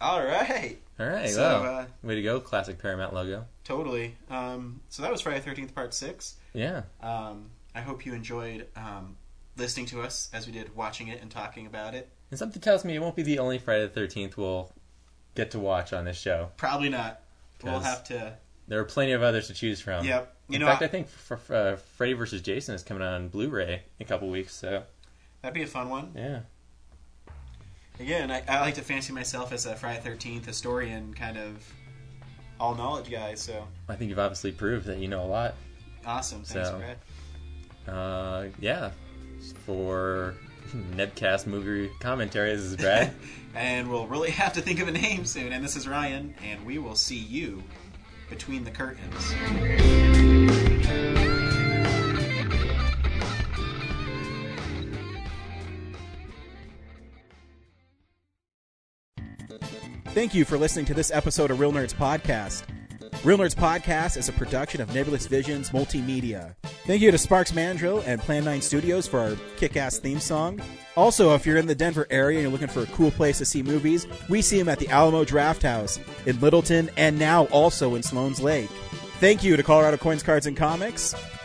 all right, All right, So, uh, way to go, classic Paramount logo. totally. Um, so that was Friday Thirteenth Part Six. Yeah, Um, I hope you enjoyed um, listening to us as we did watching it and talking about it. and something tells me it won't be the only Friday the Thirteenth we'll get to watch on this show. Probably not. We'll have to. There are plenty of others to choose from. Yep. You In know, fact, I- I, think for, uh, Freddy vs. Jason is coming out on Blu-ray in a couple weeks. So That'd be a fun one. yeah, Again, I, I like to fancy myself as a Friday Thirteenth historian, kind of all knowledge guy. So I think you've obviously proved that you know a lot. awesome, thanks, So- Brad. Uh, yeah, for <laughs> Nebcast movie commentary, this is Brad. <laughs> And we'll really have to think of a name soon. And this is Ryan, and we will see you between the curtains. Thank you for listening to this episode of Real Nerds Podcast. Real Nerds Podcast is a production of Nebulous Visions Multimedia. Thank you to Sparks Mandrill and Plan 9 Studios for our kick ass theme song. Also, if you're in the Denver area and you're looking for a cool place to see movies, we see them at the Alamo Drafthouse in Littleton and now also in Sloan's Lake. Thank you to Colorado Coins, Cards, and Comics